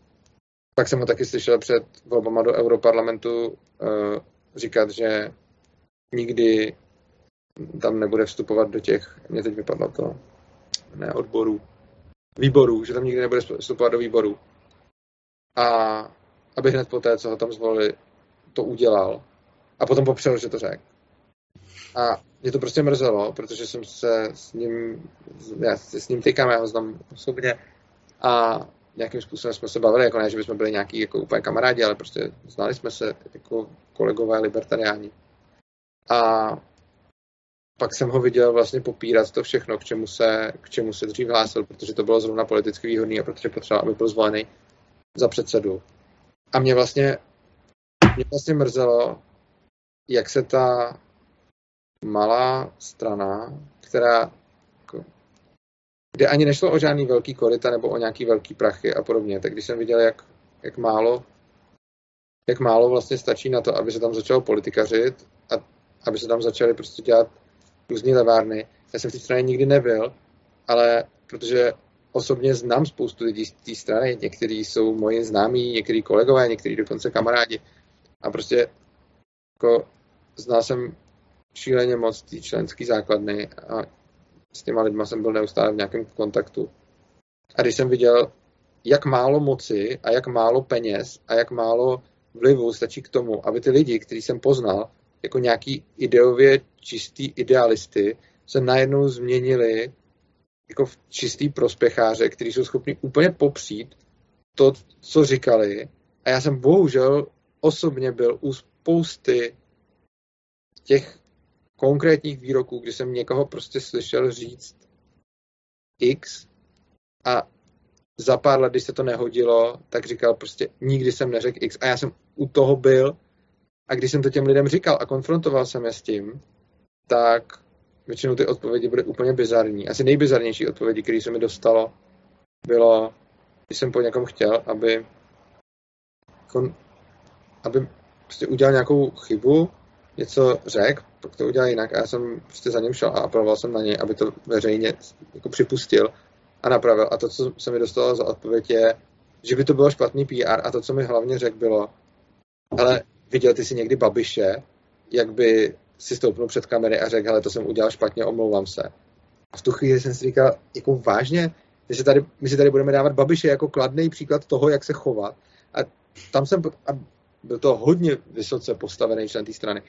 Pak jsem ho taky slyšel před volbama do Europarlamentu uh, říkat, že nikdy tam nebude vstupovat do těch, mě teď vypadlo to, ne odborů, výborů, že tam nikdy nebude vstupovat do výborů. A aby hned po té, co ho tam zvolili, to udělal. A potom popřel, že to řekl. A mě to prostě mrzelo, protože jsem se s ním, já se s ním tykám, já ho znám osobně a nějakým způsobem jsme se bavili, jako ne, že bychom byli nějaký jako úplně kamarádi, ale prostě znali jsme se jako kolegové libertariáni. A pak jsem ho viděl vlastně popírat to všechno, k čemu se, k čemu se dřív hlásil, protože to bylo zrovna politicky výhodný a protože potřeboval, aby byl zvolený za předsedu. A mě vlastně, mě vlastně mrzelo, jak se ta malá strana, která jako, kde ani nešlo o žádný velký korita nebo o nějaký velký prachy a podobně, tak když jsem viděl, jak, jak málo jak málo vlastně stačí na to, aby se tam začalo politikařit a aby se tam začaly prostě dělat různé levárny. Já jsem v té straně nikdy nebyl, ale protože osobně znám spoustu lidí z té strany, někteří jsou moji známí, někteří kolegové, někteří dokonce kamarádi. A prostě jako znal jsem šíleně moc té členské základny a s těma lidma jsem byl neustále v nějakém kontaktu. A když jsem viděl, jak málo moci a jak málo peněz a jak málo vlivu stačí k tomu, aby ty lidi, který jsem poznal, jako nějaký ideově čistý idealisty, se najednou změnili jako čistý prospěcháře, kteří jsou schopni úplně popřít to, co říkali. A já jsem bohužel osobně byl u spousty těch konkrétních výroků, kdy jsem někoho prostě slyšel říct X a za pár let, když se to nehodilo, tak říkal prostě nikdy jsem neřekl X a já jsem u toho byl a když jsem to těm lidem říkal a konfrontoval jsem je s tím, tak většinou ty odpovědi byly úplně bizarní. Asi nejbizarnější odpovědi, které se mi dostalo, bylo, když jsem po někom chtěl, aby, aby prostě udělal nějakou chybu, něco řekl, pak to udělal jinak a já jsem prostě za ním šel a apeloval jsem na něj, aby to veřejně jako připustil a napravil. A to, co se mi dostalo za odpověď je, že by to bylo špatný PR a to, co mi hlavně řekl, bylo, ale viděl ty si někdy Babiše, jak by si stoupnul před kamery a řekl, hele, to jsem udělal špatně, omlouvám se. A v tu chvíli jsem si říkal, jako vážně, my si tady, my si tady budeme dávat Babiše jako kladný příklad toho, jak se chovat. A tam jsem, a byl to hodně vysoce postavený člen té strany.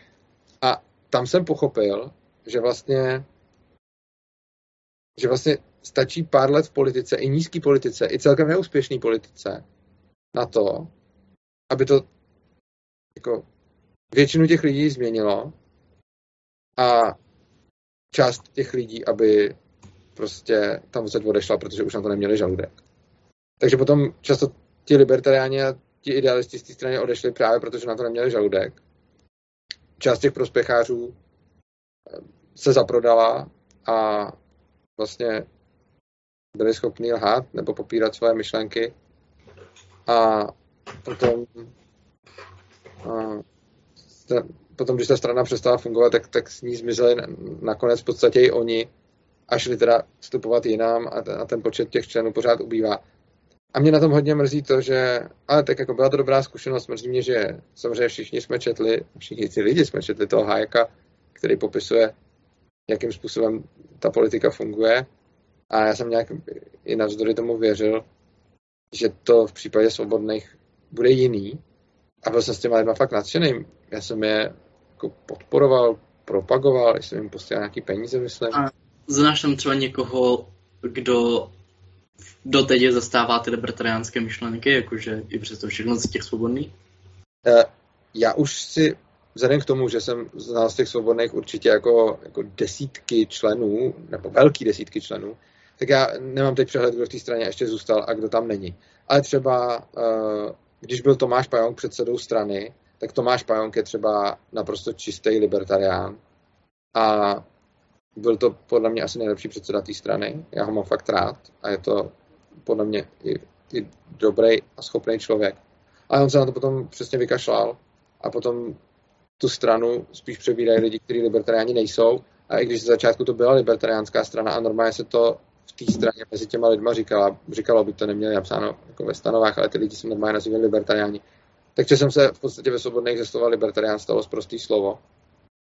A tam jsem pochopil, že vlastně že vlastně stačí pár let v politice, i nízký politice, i celkem neúspěšný politice na to, aby to jako většinu těch lidí změnilo a část těch lidí, aby prostě tam vůbec odešla, protože už na to neměli žaludek. Takže potom často ti libertariáni a ti idealisti z té strany odešli právě protože na to neměli žaludek. Část těch prospěchářů eh, se zaprodala a vlastně byli schopni lhát nebo popírat svoje myšlenky a potom a potom, když ta strana přestala fungovat, tak, tak s ní zmizeli nakonec v podstatě i oni a šli teda vstupovat jinam a ten, a ten počet těch členů pořád ubývá. A mě na tom hodně mrzí to, že, ale tak jako byla to dobrá zkušenost, mrzí mě, že samozřejmě všichni jsme četli, všichni ty lidi jsme četli toho Hayeka, který popisuje, jakým způsobem ta politika funguje. A já jsem nějak i navzdory tomu věřil, že to v případě svobodných bude jiný. A byl jsem s těma lidma fakt nadšený. Já jsem je jako podporoval, propagoval, jsem jim posílal nějaký peníze, myslím. A znáš tam třeba někoho, kdo doteď zastává ty libertariánské myšlenky, jakože i přesto všechno z těch svobodných? Uh, já už si, vzhledem k tomu, že jsem znal z těch svobodných určitě jako, jako desítky členů, nebo velký desítky členů, tak já nemám teď přehled, kdo v té straně ještě zůstal a kdo tam není. Ale třeba, uh, když byl Tomáš Pajonk předsedou strany, tak Tomáš Pajonk je třeba naprosto čistý libertarián a byl to podle mě asi nejlepší předseda té strany. Já ho mám fakt rád a je to podle mě i, i dobrý a schopný člověk. Ale on se na to potom přesně vykašlal a potom tu stranu spíš přebírají lidi, kteří libertariáni nejsou. A i když z začátku to byla libertariánská strana a normálně se to v té straně mezi těma lidma říkala, říkalo by to neměli napsáno jako ve stanovách, ale ty lidi se normálně nazývali libertariáni. Takže jsem se v podstatě ve svobodných slova libertarián stalo prostý slovo.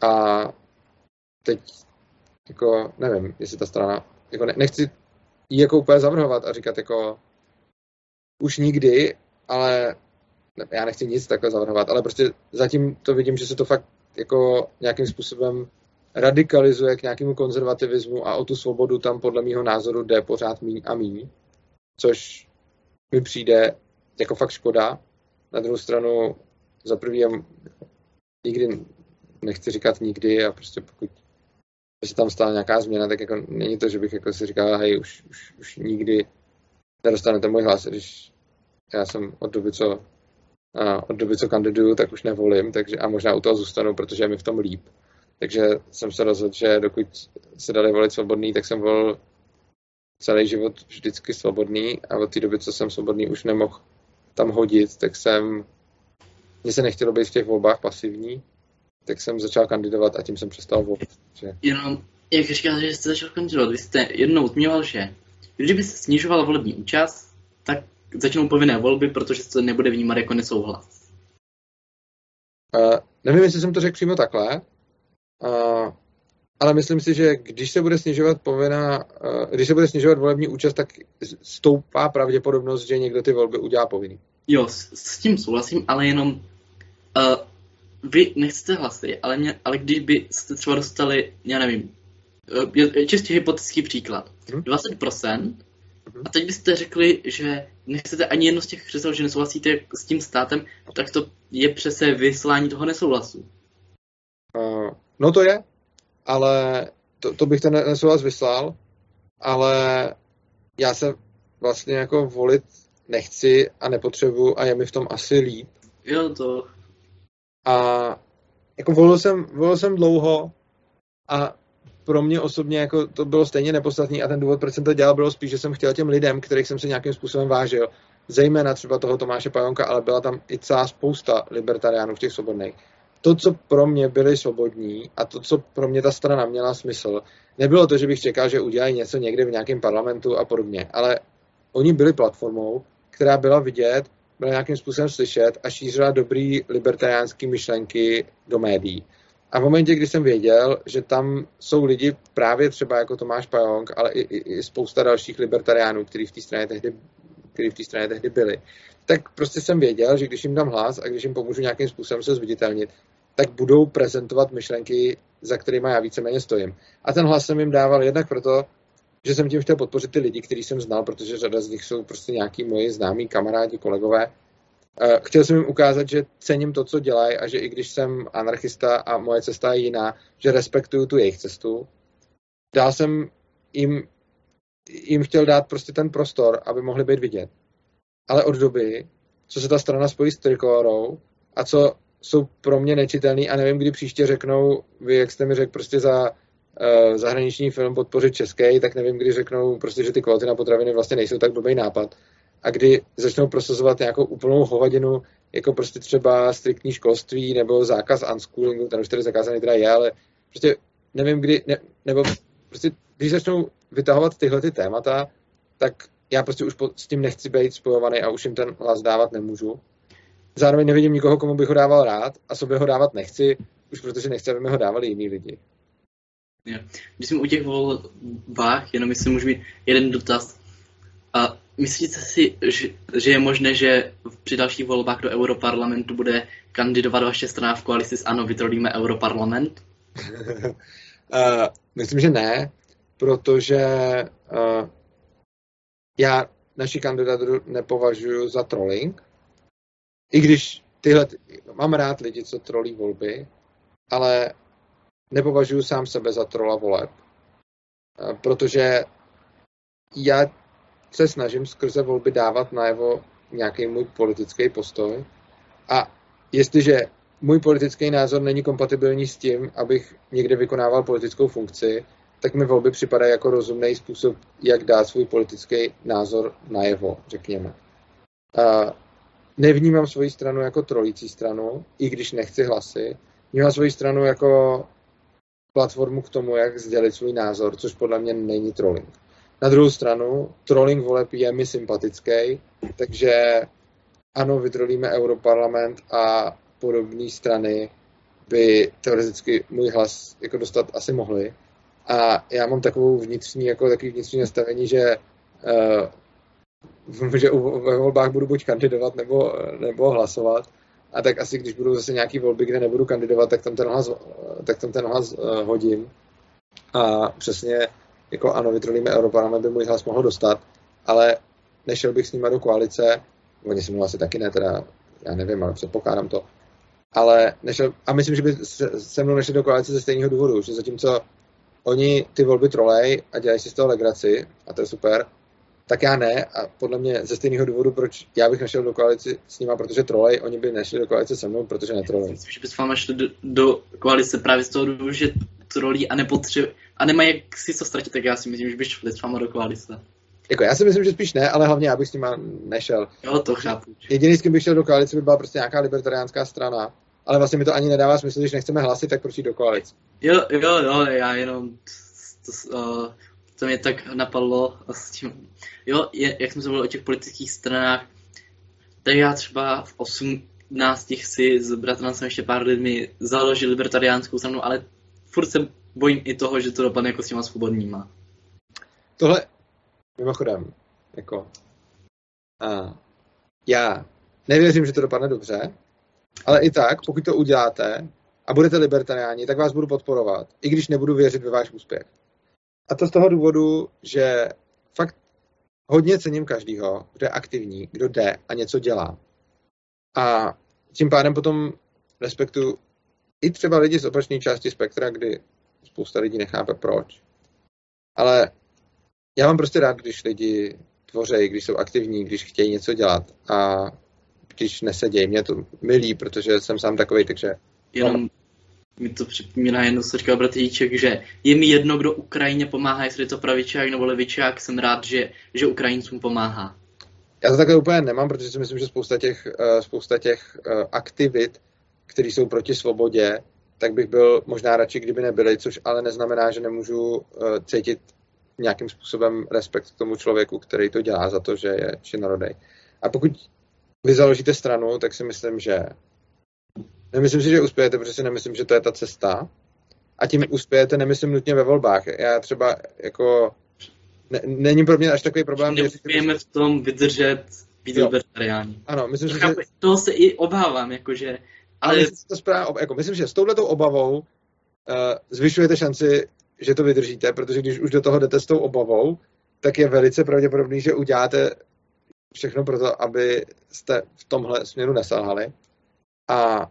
A teď jako nevím, jestli ta strana, jako ne, nechci ji jako úplně zavrhovat a říkat jako už nikdy, ale ne, já nechci nic takhle zavrhovat, ale prostě zatím to vidím, že se to fakt jako nějakým způsobem radikalizuje k nějakému konzervativismu a o tu svobodu tam podle mého názoru jde pořád míň a míň, což mi přijde jako fakt škoda. Na druhou stranu za prvý nikdy nechci říkat nikdy a prostě pokud se tam stala nějaká změna, tak jako není to, že bych jako si říkal, hej, už, už, už nikdy nedostanete můj hlas, když já jsem od doby, co a od doby, co kandiduju, tak už nevolím, takže a možná u toho zůstanu, protože je mi v tom líp. Takže jsem se rozhodl, že dokud se dali volit svobodný, tak jsem volil celý život vždycky svobodný a od té doby, co jsem svobodný, už nemohl tam hodit, tak jsem, mně se nechtělo být v těch volbách pasivní, tak jsem začal kandidovat a tím jsem přestal volit. Že... Jenom, jak říkáte, že jste začal kandidovat, vy jste jednou zmiňoval, že kdyby se snižovala volební účast, tak začnou povinné volby, protože se to nebude vnímat jako nesouhlas. Uh, nevím, jestli jsem to řekl přímo takhle, uh, ale myslím si, že když se bude snižovat povinná, uh, když se bude snižovat volební účast, tak stoupá pravděpodobnost, že někdo ty volby udělá povinný. Jo, s, s tím souhlasím, ale jenom uh, vy nechcete hlasy, ale, mě, ale když byste třeba dostali, já nevím, čistě hypotetický příklad, hmm? 20%, a teď byste řekli, že nechcete ani jedno z těch křesel, že nesouhlasíte s tím státem, tak to je přece vyslání toho nesouhlasu. Uh, no to je, ale to, to bych ten nesouhlas vyslal, ale já se vlastně jako volit nechci a nepotřebuji a je mi v tom asi líp. Jo, to. A jako volil jsem, volil jsem dlouho a pro mě osobně jako to bylo stejně nepodstatný a ten důvod, proč jsem to dělal, bylo spíš, že jsem chtěl těm lidem, kterých jsem se nějakým způsobem vážil, zejména třeba toho Tomáše Pajonka, ale byla tam i celá spousta libertariánů v těch svobodných. To, co pro mě byli svobodní a to, co pro mě ta strana měla smysl, nebylo to, že bych čekal, že udělají něco někde v nějakém parlamentu a podobně, ale oni byli platformou, která byla vidět, byla nějakým způsobem slyšet a šířila dobrý libertariánský myšlenky do médií. A v momentě, kdy jsem věděl, že tam jsou lidi právě třeba jako Tomáš Pajong, ale i, i, i spousta dalších libertariánů, kteří v té straně tehdy, který v té straně tehdy byli, tak prostě jsem věděl, že když jim dám hlas a když jim pomůžu nějakým způsobem se zviditelnit, tak budou prezentovat myšlenky, za kterými já víceméně stojím. A ten hlas jsem jim dával jednak proto, že jsem tím chtěl podpořit ty lidi, který jsem znal, protože řada z nich jsou prostě nějaký moji známí kamarádi, kolegové, Eh, chtěl jsem jim ukázat, že cením to, co dělají a že i když jsem anarchista a moje cesta je jiná, že respektuju tu jejich cestu. Dál jsem jim, jim chtěl dát prostě ten prostor, aby mohli být vidět. Ale od doby, co se ta strana spojí s trikolorou a co jsou pro mě nečitelný a nevím, kdy příště řeknou, vy, jak jste mi řekl, prostě za uh, zahraniční film podpořit český, tak nevím, kdy řeknou prostě, že ty kvóty na potraviny vlastně nejsou tak blbý nápad a kdy začnou prosazovat nějakou úplnou hovadinu, jako prostě třeba striktní školství nebo zákaz unschoolingu, ten už tady zakázaný teda je, ale prostě nevím kdy, ne, nebo prostě když začnou vytahovat tyhle ty témata, tak já prostě už po, s tím nechci být spojovaný a už jim ten hlas dávat nemůžu. Zároveň nevidím nikoho, komu bych ho dával rád a sobě ho dávat nechci, už protože nechci, aby mi ho dávali jiní lidi. Když jsem u těch volbách, jenom jestli můžu mít jeden dotaz. A Myslíte si, že, že je možné, že při dalších volbách do Europarlamentu bude kandidovat vaše strana v koalici s ANO, vytrolíme Europarlament? uh, myslím, že ne, protože uh, já naši kandidaturu nepovažuji za trolling, i když tyhle, mám rád lidi, co trolí volby, ale nepovažuji sám sebe za trola voleb, uh, protože já se snažím skrze volby dávat najevo nějaký můj politický postoj. A jestliže můj politický názor není kompatibilní s tím, abych někde vykonával politickou funkci, tak mi volby připadají jako rozumný způsob, jak dát svůj politický názor najevo, řekněme. A nevnímám svoji stranu jako trolící stranu, i když nechci hlasy. Vnímám svoji stranu jako platformu k tomu, jak sdělit svůj názor, což podle mě není trolling. Na druhou stranu, trolling voleb je mi sympatický, takže ano, vytrolíme Europarlament a podobné strany by teoreticky můj hlas jako dostat asi mohli. A já mám takovou vnitřní, jako takový vnitřní nastavení, že uh, že ve volbách budu buď kandidovat nebo, nebo hlasovat. A tak asi, když budou zase nějaký volby, kde nebudu kandidovat, tak tam ten hlas, tak tam ten hlas uh, hodím. A přesně jako ano, vytrolíme Europarlament, by můj hlas mohl dostat, ale nešel bych s nimi do koalice, oni si mnou asi taky ne, teda já nevím, ale předpokládám to. Ale nešel, a myslím, že by se, se mnou nešli do koalice ze stejného důvodu, že zatímco oni ty volby trolej a dělají si z toho legraci, a to je super, tak já ne a podle mě ze stejného důvodu, proč já bych nešel do koalice s nima, protože trolej, oni by nešli do koalice se mnou, protože netrolej. Myslím, že bys váma šli do, do, koalice právě z toho důvodu, že trolí a nepotřebují a nemají jak si co ztratit, tak já si myslím, že by šli s váma do koalice. Jako já si myslím, že spíš ne, ale hlavně já bych s nima nešel. Jo, to chápu. Jediný, s kým bych šel do koalice, by byla prostě nějaká libertariánská strana. Ale vlastně mi to ani nedává smysl, když nechceme hlasit, tak proč jít do koalice. Jo, jo, jo, já jenom to, uh, to mě tak napadlo s tím. Jo, je, jak jsme se o těch politických stranách, tak já třeba v 18 si s bratrancem ještě pár lidmi založil libertariánskou stranu, ale furt se bojím i toho, že to dopadne jako s těma svobodníma. Tohle, mimochodem, jako, a, já nevěřím, že to dopadne dobře, ale i tak, pokud to uděláte a budete libertariáni, tak vás budu podporovat, i když nebudu věřit ve váš úspěch. A to z toho důvodu, že fakt hodně cením každýho, kdo je aktivní, kdo jde a něco dělá. A tím pádem potom respektuju i třeba lidi z opačné části spektra, kdy spousta lidí nechápe proč. Ale já mám prostě rád, když lidi tvořejí, když jsou aktivní, když chtějí něco dělat a když nesedějí. Mě to milí, protože jsem sám takový, takže... Jenom mi to připomíná jedno, co říkal bratíček, že je mi jedno, kdo Ukrajině pomáhá, jestli je to pravičák nebo levičák, jsem rád, že, že Ukrajincům pomáhá. Já to takhle úplně nemám, protože si myslím, že spousta těch, uh, spousta těch uh, aktivit, které jsou proti svobodě, tak bych byl možná radši, kdyby nebyly, což ale neznamená, že nemůžu uh, cítit nějakým způsobem respekt k tomu člověku, který to dělá za to, že je činorodej. A pokud vy založíte stranu, tak si myslím, že nemyslím si, že uspějete, protože si nemyslím, že to je ta cesta. A tím uspějete, nemyslím nutně ve volbách. Já třeba jako ne, není pro mě až takový problém. Neuspějeme v tom vydržet být libertariáni. Ano, myslím, to že... Toho se i obávám, jakože ale myslím, že to správně, jako myslím, že s touhletou obavou uh, zvyšujete šanci, že to vydržíte, protože když už do toho jdete s tou obavou, tak je velice pravděpodobný, že uděláte všechno pro to, aby jste v tomhle směru neselhali. A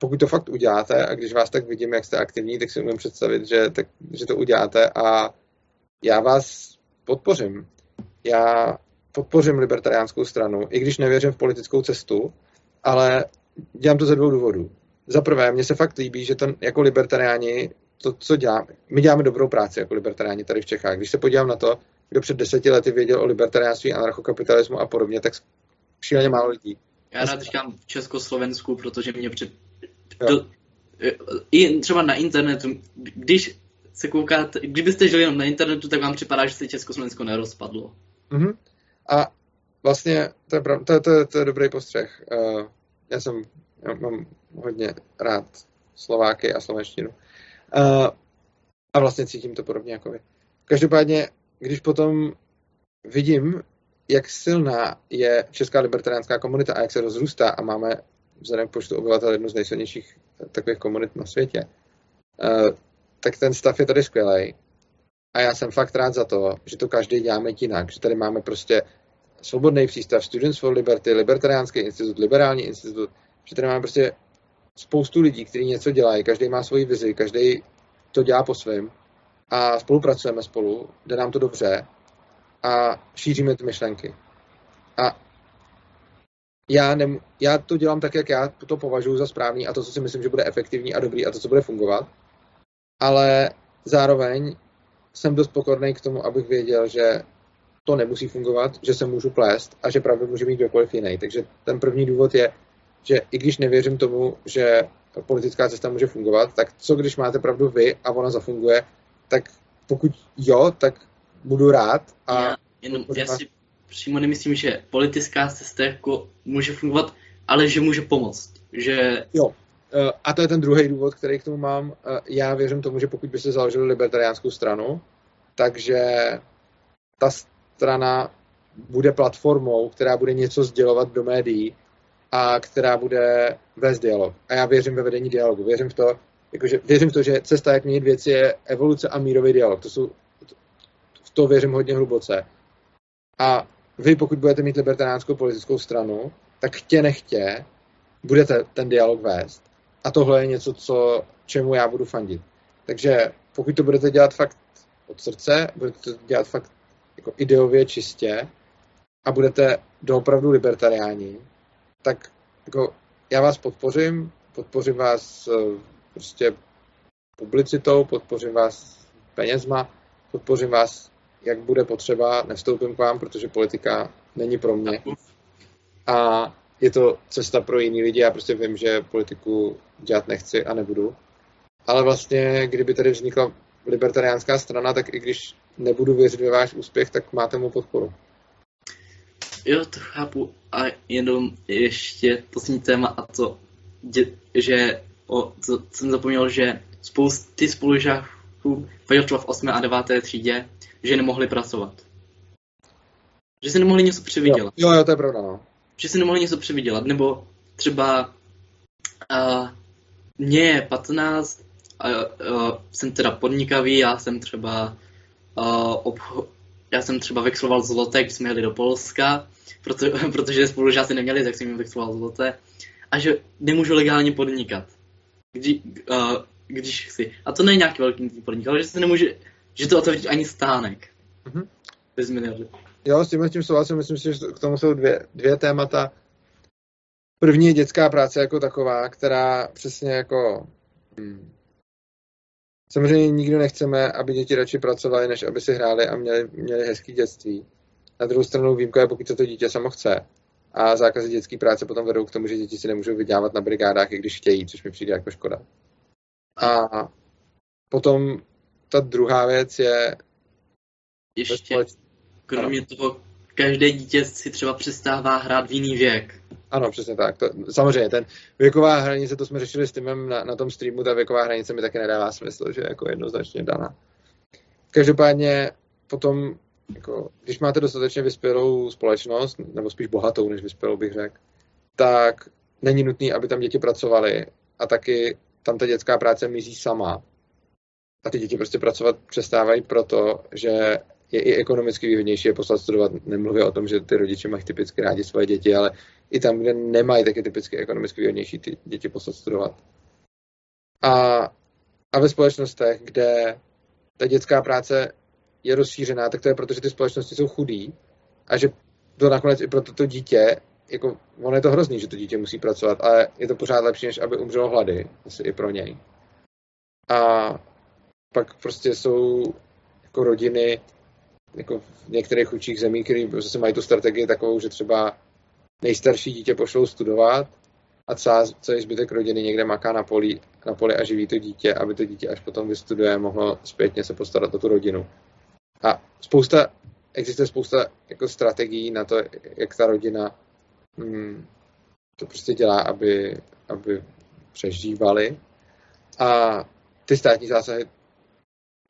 pokud to fakt uděláte a když vás tak vidím, jak jste aktivní, tak si umím představit, že, tak, že to uděláte a já vás podpořím. Já podpořím libertariánskou stranu, i když nevěřím v politickou cestu, ale dělám to ze dvou důvodů. Za prvé, mně se fakt líbí, že to jako libertariáni, to, co děláme, my děláme dobrou práci jako libertariáni tady v Čechách. Když se podívám na to, kdo před deseti lety věděl o libertariánství, anarchokapitalismu a podobně, tak šíleně málo lidí. Já rád říkám v Československu, protože mě před... Do, I třeba na internetu, když se koukáte, kdybyste žili jenom na internetu, tak vám připadá, že se Československo nerozpadlo. Mm-hmm. A vlastně to je, prav, to, to, to je dobrý postřeh. Uh, já jsem, já mám hodně rád Slováky a slovenštinu. Uh, a vlastně cítím to podobně jako vy. Každopádně, když potom vidím, jak silná je česká libertariánská komunita a jak se rozrůstá a máme vzhledem k počtu obyvatel jednu z nejsilnějších takových komunit na světě, uh, tak ten stav je tady skvělý. A já jsem fakt rád za to, že to každý děláme jinak, že tady máme prostě svobodný přístav, Students for Liberty, Libertariánský institut, Liberální institut, že tady máme prostě spoustu lidí, kteří něco dělají, každý má svoji vizi, každý to dělá po svém a spolupracujeme spolu, jde nám to dobře a šíříme ty myšlenky. A já, nem, já to dělám tak, jak já to považuji za správný a to, co si myslím, že bude efektivní a dobrý a to, co bude fungovat, ale zároveň jsem dost pokorný k tomu, abych věděl, že to nemusí fungovat, že se můžu plést a že pravdu může mít kdokoliv jiný. Takže ten první důvod je, že i když nevěřím tomu, že politická cesta může fungovat, tak co když máte pravdu vy a ona zafunguje, tak pokud jo, tak budu rád. A já, jenom, já si přímo nemyslím, že politická cesta jako může fungovat, ale že může pomoct. Že... Jo, eh, a to je ten druhý důvod, který k tomu mám. Eh, já věřím tomu, že pokud by se založili libertariánskou stranu, takže ta strana bude platformou, která bude něco sdělovat do médií a která bude vést dialog. A já věřím ve vedení dialogu. Věřím v to, jakože, věřím v to, že cesta, jak měnit věci, je evoluce a mírový dialog. To jsou, v to věřím hodně hluboce. A vy, pokud budete mít libertariánskou politickou stranu, tak chtě nechtě budete ten dialog vést. A tohle je něco, co, čemu já budu fandit. Takže pokud to budete dělat fakt od srdce, budete to dělat fakt jako ideově čistě a budete doopravdu libertariáni, tak jako já vás podpořím, podpořím vás eh, prostě publicitou, podpořím vás penězma, podpořím vás, jak bude potřeba, nevstoupím k vám, protože politika není pro mě. A je to cesta pro jiný lidi, já prostě vím, že politiku dělat nechci a nebudu. Ale vlastně, kdyby tady vznikla libertariánská strana, tak i když nebudu věřit ve váš úspěch, tak máte mu podporu. Jo, to chápu. A jenom ještě poslední téma a to, že o, co, jsem zapomněl, že spousty spolužáků třeba v 8. a 9. třídě, že nemohli pracovat. Že si nemohli něco přivydělat. Jo, jo, to je pravda, no. Že si nemohli něco přivydělat, nebo třeba uh, mně je 15, uh, uh, jsem teda podnikavý, já jsem třeba uh, obcho- já jsem třeba vexloval zloté, když jsme jeli do Polska, proto, protože spolužáci neměli, tak jsem jim vexloval zloté. A že nemůžu legálně podnikat. Kdy, uh, když chci. A to není nějaký velký podnik, ale že se nemůže, že to otevřít ani stánek. Mm-hmm. Bez Jo, s tím, s tím souhlasím, myslím si, že k tomu jsou dvě, dvě témata. První je dětská práce jako taková, která přesně jako... Hmm, samozřejmě nikdo nechceme, aby děti radši pracovaly, než aby si hráli a měli, měli hezký dětství. Na druhou stranu výjimka je, pokud se to dítě samo chce. A zákazy dětské práce potom vedou k tomu, že děti si nemůžou vydělávat na brigádách, i když chtějí, což mi přijde jako škoda. A potom ta druhá věc je... Ještě, kromě ano. toho, každé dítě si třeba přestává hrát v jiný věk. Ano, přesně tak. To, samozřejmě, ten věková hranice, to jsme řešili s Timem na, na tom streamu, ta věková hranice mi taky nedává smysl, že je jako jednoznačně daná. Každopádně potom, jako, když máte dostatečně vyspělou společnost, nebo spíš bohatou, než vyspělou bych řekl, tak není nutný, aby tam děti pracovaly a taky tam ta dětská práce mizí sama. A ty děti prostě pracovat přestávají proto, že je i ekonomicky výhodnější je poslat studovat. Nemluvím o tom, že ty rodiče mají typicky rádi svoje děti, ale i tam, kde nemají, tak je typicky ekonomicky výhodnější ty děti poslat studovat. A, a ve společnostech, kde ta dětská práce je rozšířená, tak to je proto, že ty společnosti jsou chudý a že to nakonec i pro toto dítě, jako, ono je to hrozný, že to dítě musí pracovat, ale je to pořád lepší, než aby umřelo hlady, asi i pro něj. A pak prostě jsou jako rodiny, jako v některých chudších zemích, které prostě mají tu strategii takovou, že třeba nejstarší dítě pošlou studovat a celá, celý zbytek rodiny někde maká na poli, na poli a živí to dítě, aby to dítě až potom vystuduje, mohlo zpětně se postarat o tu rodinu. A spousta, existuje spousta jako strategií na to, jak ta rodina hmm, to prostě dělá, aby, aby přežívali. A ty státní zásahy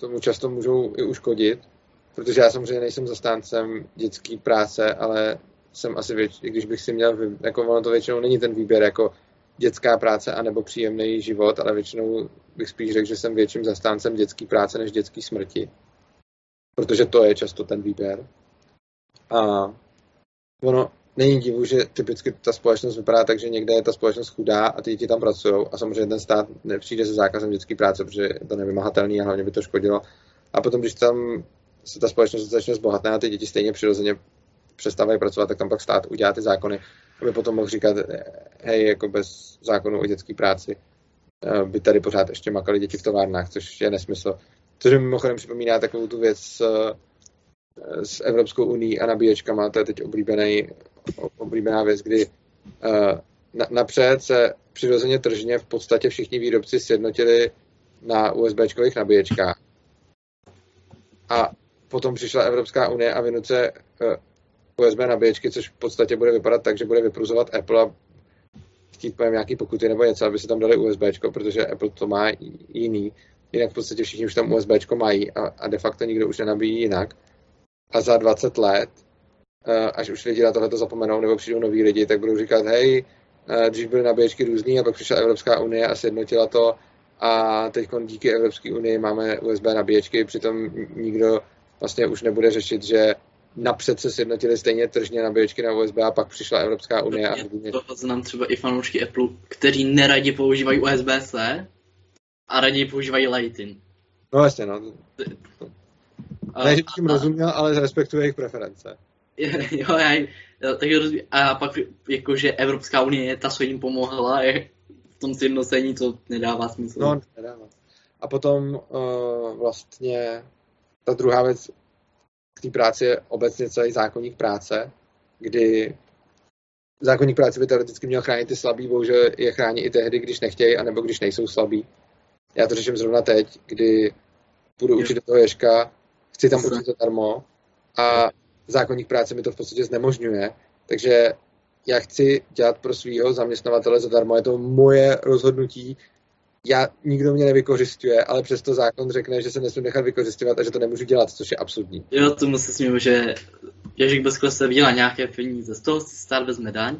tomu často můžou i uškodit, protože já samozřejmě nejsem zastáncem dětské práce, ale jsem asi věč, i když bych si měl, jako ono to většinou není ten výběr jako dětská práce anebo příjemný život, ale většinou bych spíš řekl, že jsem větším zastáncem dětské práce než dětské smrti. Protože to je často ten výběr. A ono není divu, že typicky ta společnost vypadá tak, že někde je ta společnost chudá a ty děti tam pracují a samozřejmě ten stát nepřijde se zákazem dětské práce, protože je to nevymahatelný a hlavně by to škodilo. A potom, když tam se ta společnost začne zbohatná a ty děti stejně přirozeně přestávají pracovat, tak tam pak stát udělá ty zákony, aby potom mohl říkat, hej, jako bez zákonu o dětské práci eh, by tady pořád ještě makali děti v továrnách, což je nesmysl. Což mi mimochodem připomíná takovou tu věc s, eh, Evropskou uní a nabíječkama, to je teď oblíbený, oblíbená věc, kdy uh, na, napřed se přirozeně tržně v podstatě všichni výrobci sjednotili na USB-čkových nabíječkách. A potom přišla Evropská unie a vynuce USB nabíječky, což v podstatě bude vypadat tak, že bude vypruzovat Apple a chtít povím nějaký pokuty nebo něco, aby se tam dali USB, protože Apple to má jiný. Jinak v podstatě všichni už tam USB mají a, a de facto nikdo už nenabíjí jinak. A za 20 let, eh, až už lidi na tohle zapomenou nebo přijdou noví lidi, tak budou říkat, hej, eh, dřív byly nabíječky různý a pak přišla Evropská unie a sjednotila to a teď díky Evropské unii máme USB nabíječky, přitom nikdo vlastně už nebude řešit, že napřed se sjednotili stejně tržně nabíječky na USB a pak přišla Evropská unie. A to znám třeba i fanoušky Apple, kteří neradi používají USB-C a raději používají Lightning. No jasně, no. Ne, že tím rozuměl, ale respektuje jejich preference. jo, já, já takže rozumím. A pak jakože Evropská unie ta, co jim pomohla, je v tom sjednocení to nedává smysl. No, nedává. A potom uh, vlastně ta druhá věc, k té práci je obecně celý zákonník práce, kdy zákonník práce by teoreticky měl chránit ty slabý, bohužel je chrání i tehdy, když nechtějí, anebo když nejsou slabí. Já to řeším zrovna teď, kdy budu učit do toho Ježka, chci tam učit zadarmo. A zákonník práce mi to v podstatě znemožňuje, takže já chci dělat pro svého zaměstnavatele zadarmo, je to moje rozhodnutí, já, nikdo mě nevykořistuje, ale přesto zákon řekne, že se nesmím nechat vykořistovat a že to nemůžu dělat, což je absurdní. Jo, tomu se smím, že Ježík Bezkle se vydělá nějaké peníze, z toho si stát vezme daň.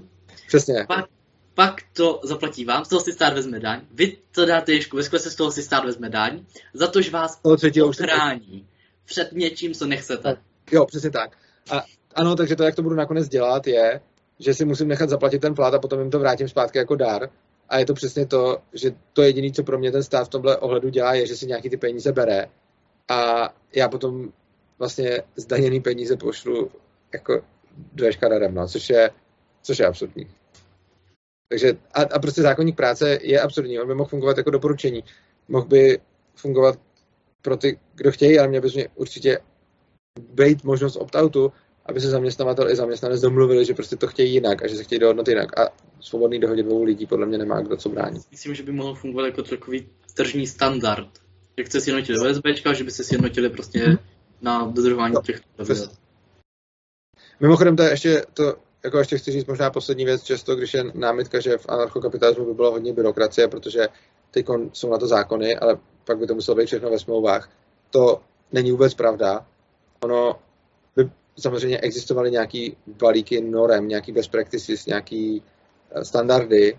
Přesně. Pak, pak to zaplatí vám, z toho si stát vezme daň, vy to dáte Ježku Bezkle se z toho si stát vezme daň, za to, že vás ochrání před něčím, co nechcete. Jo, přesně tak. A ano, takže to, jak to budu nakonec dělat, je, že si musím nechat zaplatit ten plat a potom jim to vrátím zpátky jako dar, a je to přesně to, že to jediné, co pro mě ten stát v tomhle ohledu dělá, je, že si nějaký ty peníze bere a já potom vlastně zdaněný peníze pošlu jako do darem, no, což je, což je absurdní. Takže a, a prostě zákonník práce je absurdní. On by mohl fungovat jako doporučení. Mohl by fungovat pro ty, kdo chtějí, ale mě by určitě být možnost opt-outu, aby se zaměstnavatel i zaměstnanec domluvili, že prostě to chtějí jinak a že se chtějí dohodnout jinak. A svobodný dohodě dvou lidí podle mě nemá kdo co bránit. Myslím, že by mohl fungovat jako takový tržní standard. Jak chce sjednotit OSB, že by se sjednotili prostě hmm. na dodržování no, těch pravidel. Mimochodem, to je ještě to, jako ještě chci říct možná poslední věc, často, když je námitka, že v anarchokapitalismu by bylo hodně byrokracie, protože teď jsou na to zákony, ale pak by to muselo být všechno ve smlouvách. To není vůbec pravda. Ono by samozřejmě existovaly nějaký balíky norem, nějaký best practices, nějaký eh, standardy,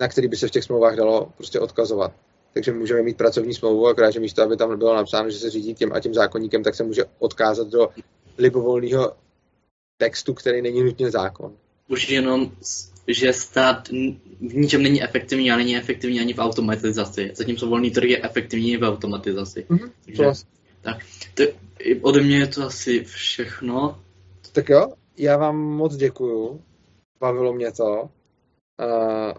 na který by se v těch smlouvách dalo prostě odkazovat. Takže můžeme mít pracovní smlouvu, akorát, že místo, aby tam bylo napsáno, že se řídí tím a tím zákonníkem, tak se může odkázat do libovolného textu, který není nutně zákon. Už jenom, že stát v ničem není efektivní a není efektivní ani v automatizaci. Zatímco volný trh je efektivní v automatizaci. Mm-hmm, Takže, tak, to, ode mě je to asi všechno. Tak jo, já vám moc děkuju. Bavilo mě to. Uh,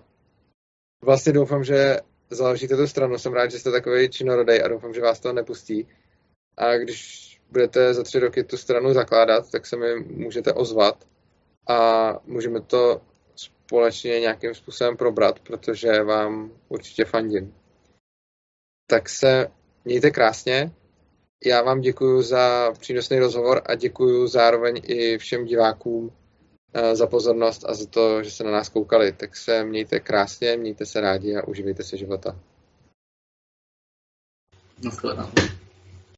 vlastně doufám, že založíte tu stranu. Jsem rád, že jste takový činorodej a doufám, že vás to nepustí. A když budete za tři roky tu stranu zakládat, tak se mi můžete ozvat a můžeme to společně nějakým způsobem probrat, protože vám určitě fandím. Tak se mějte krásně. Já vám děkuji za přínosný rozhovor a děkuji zároveň i všem divákům eh, za pozornost a za to, že se na nás koukali. Tak se mějte krásně, mějte se rádi a uživejte se života. Naschledanou.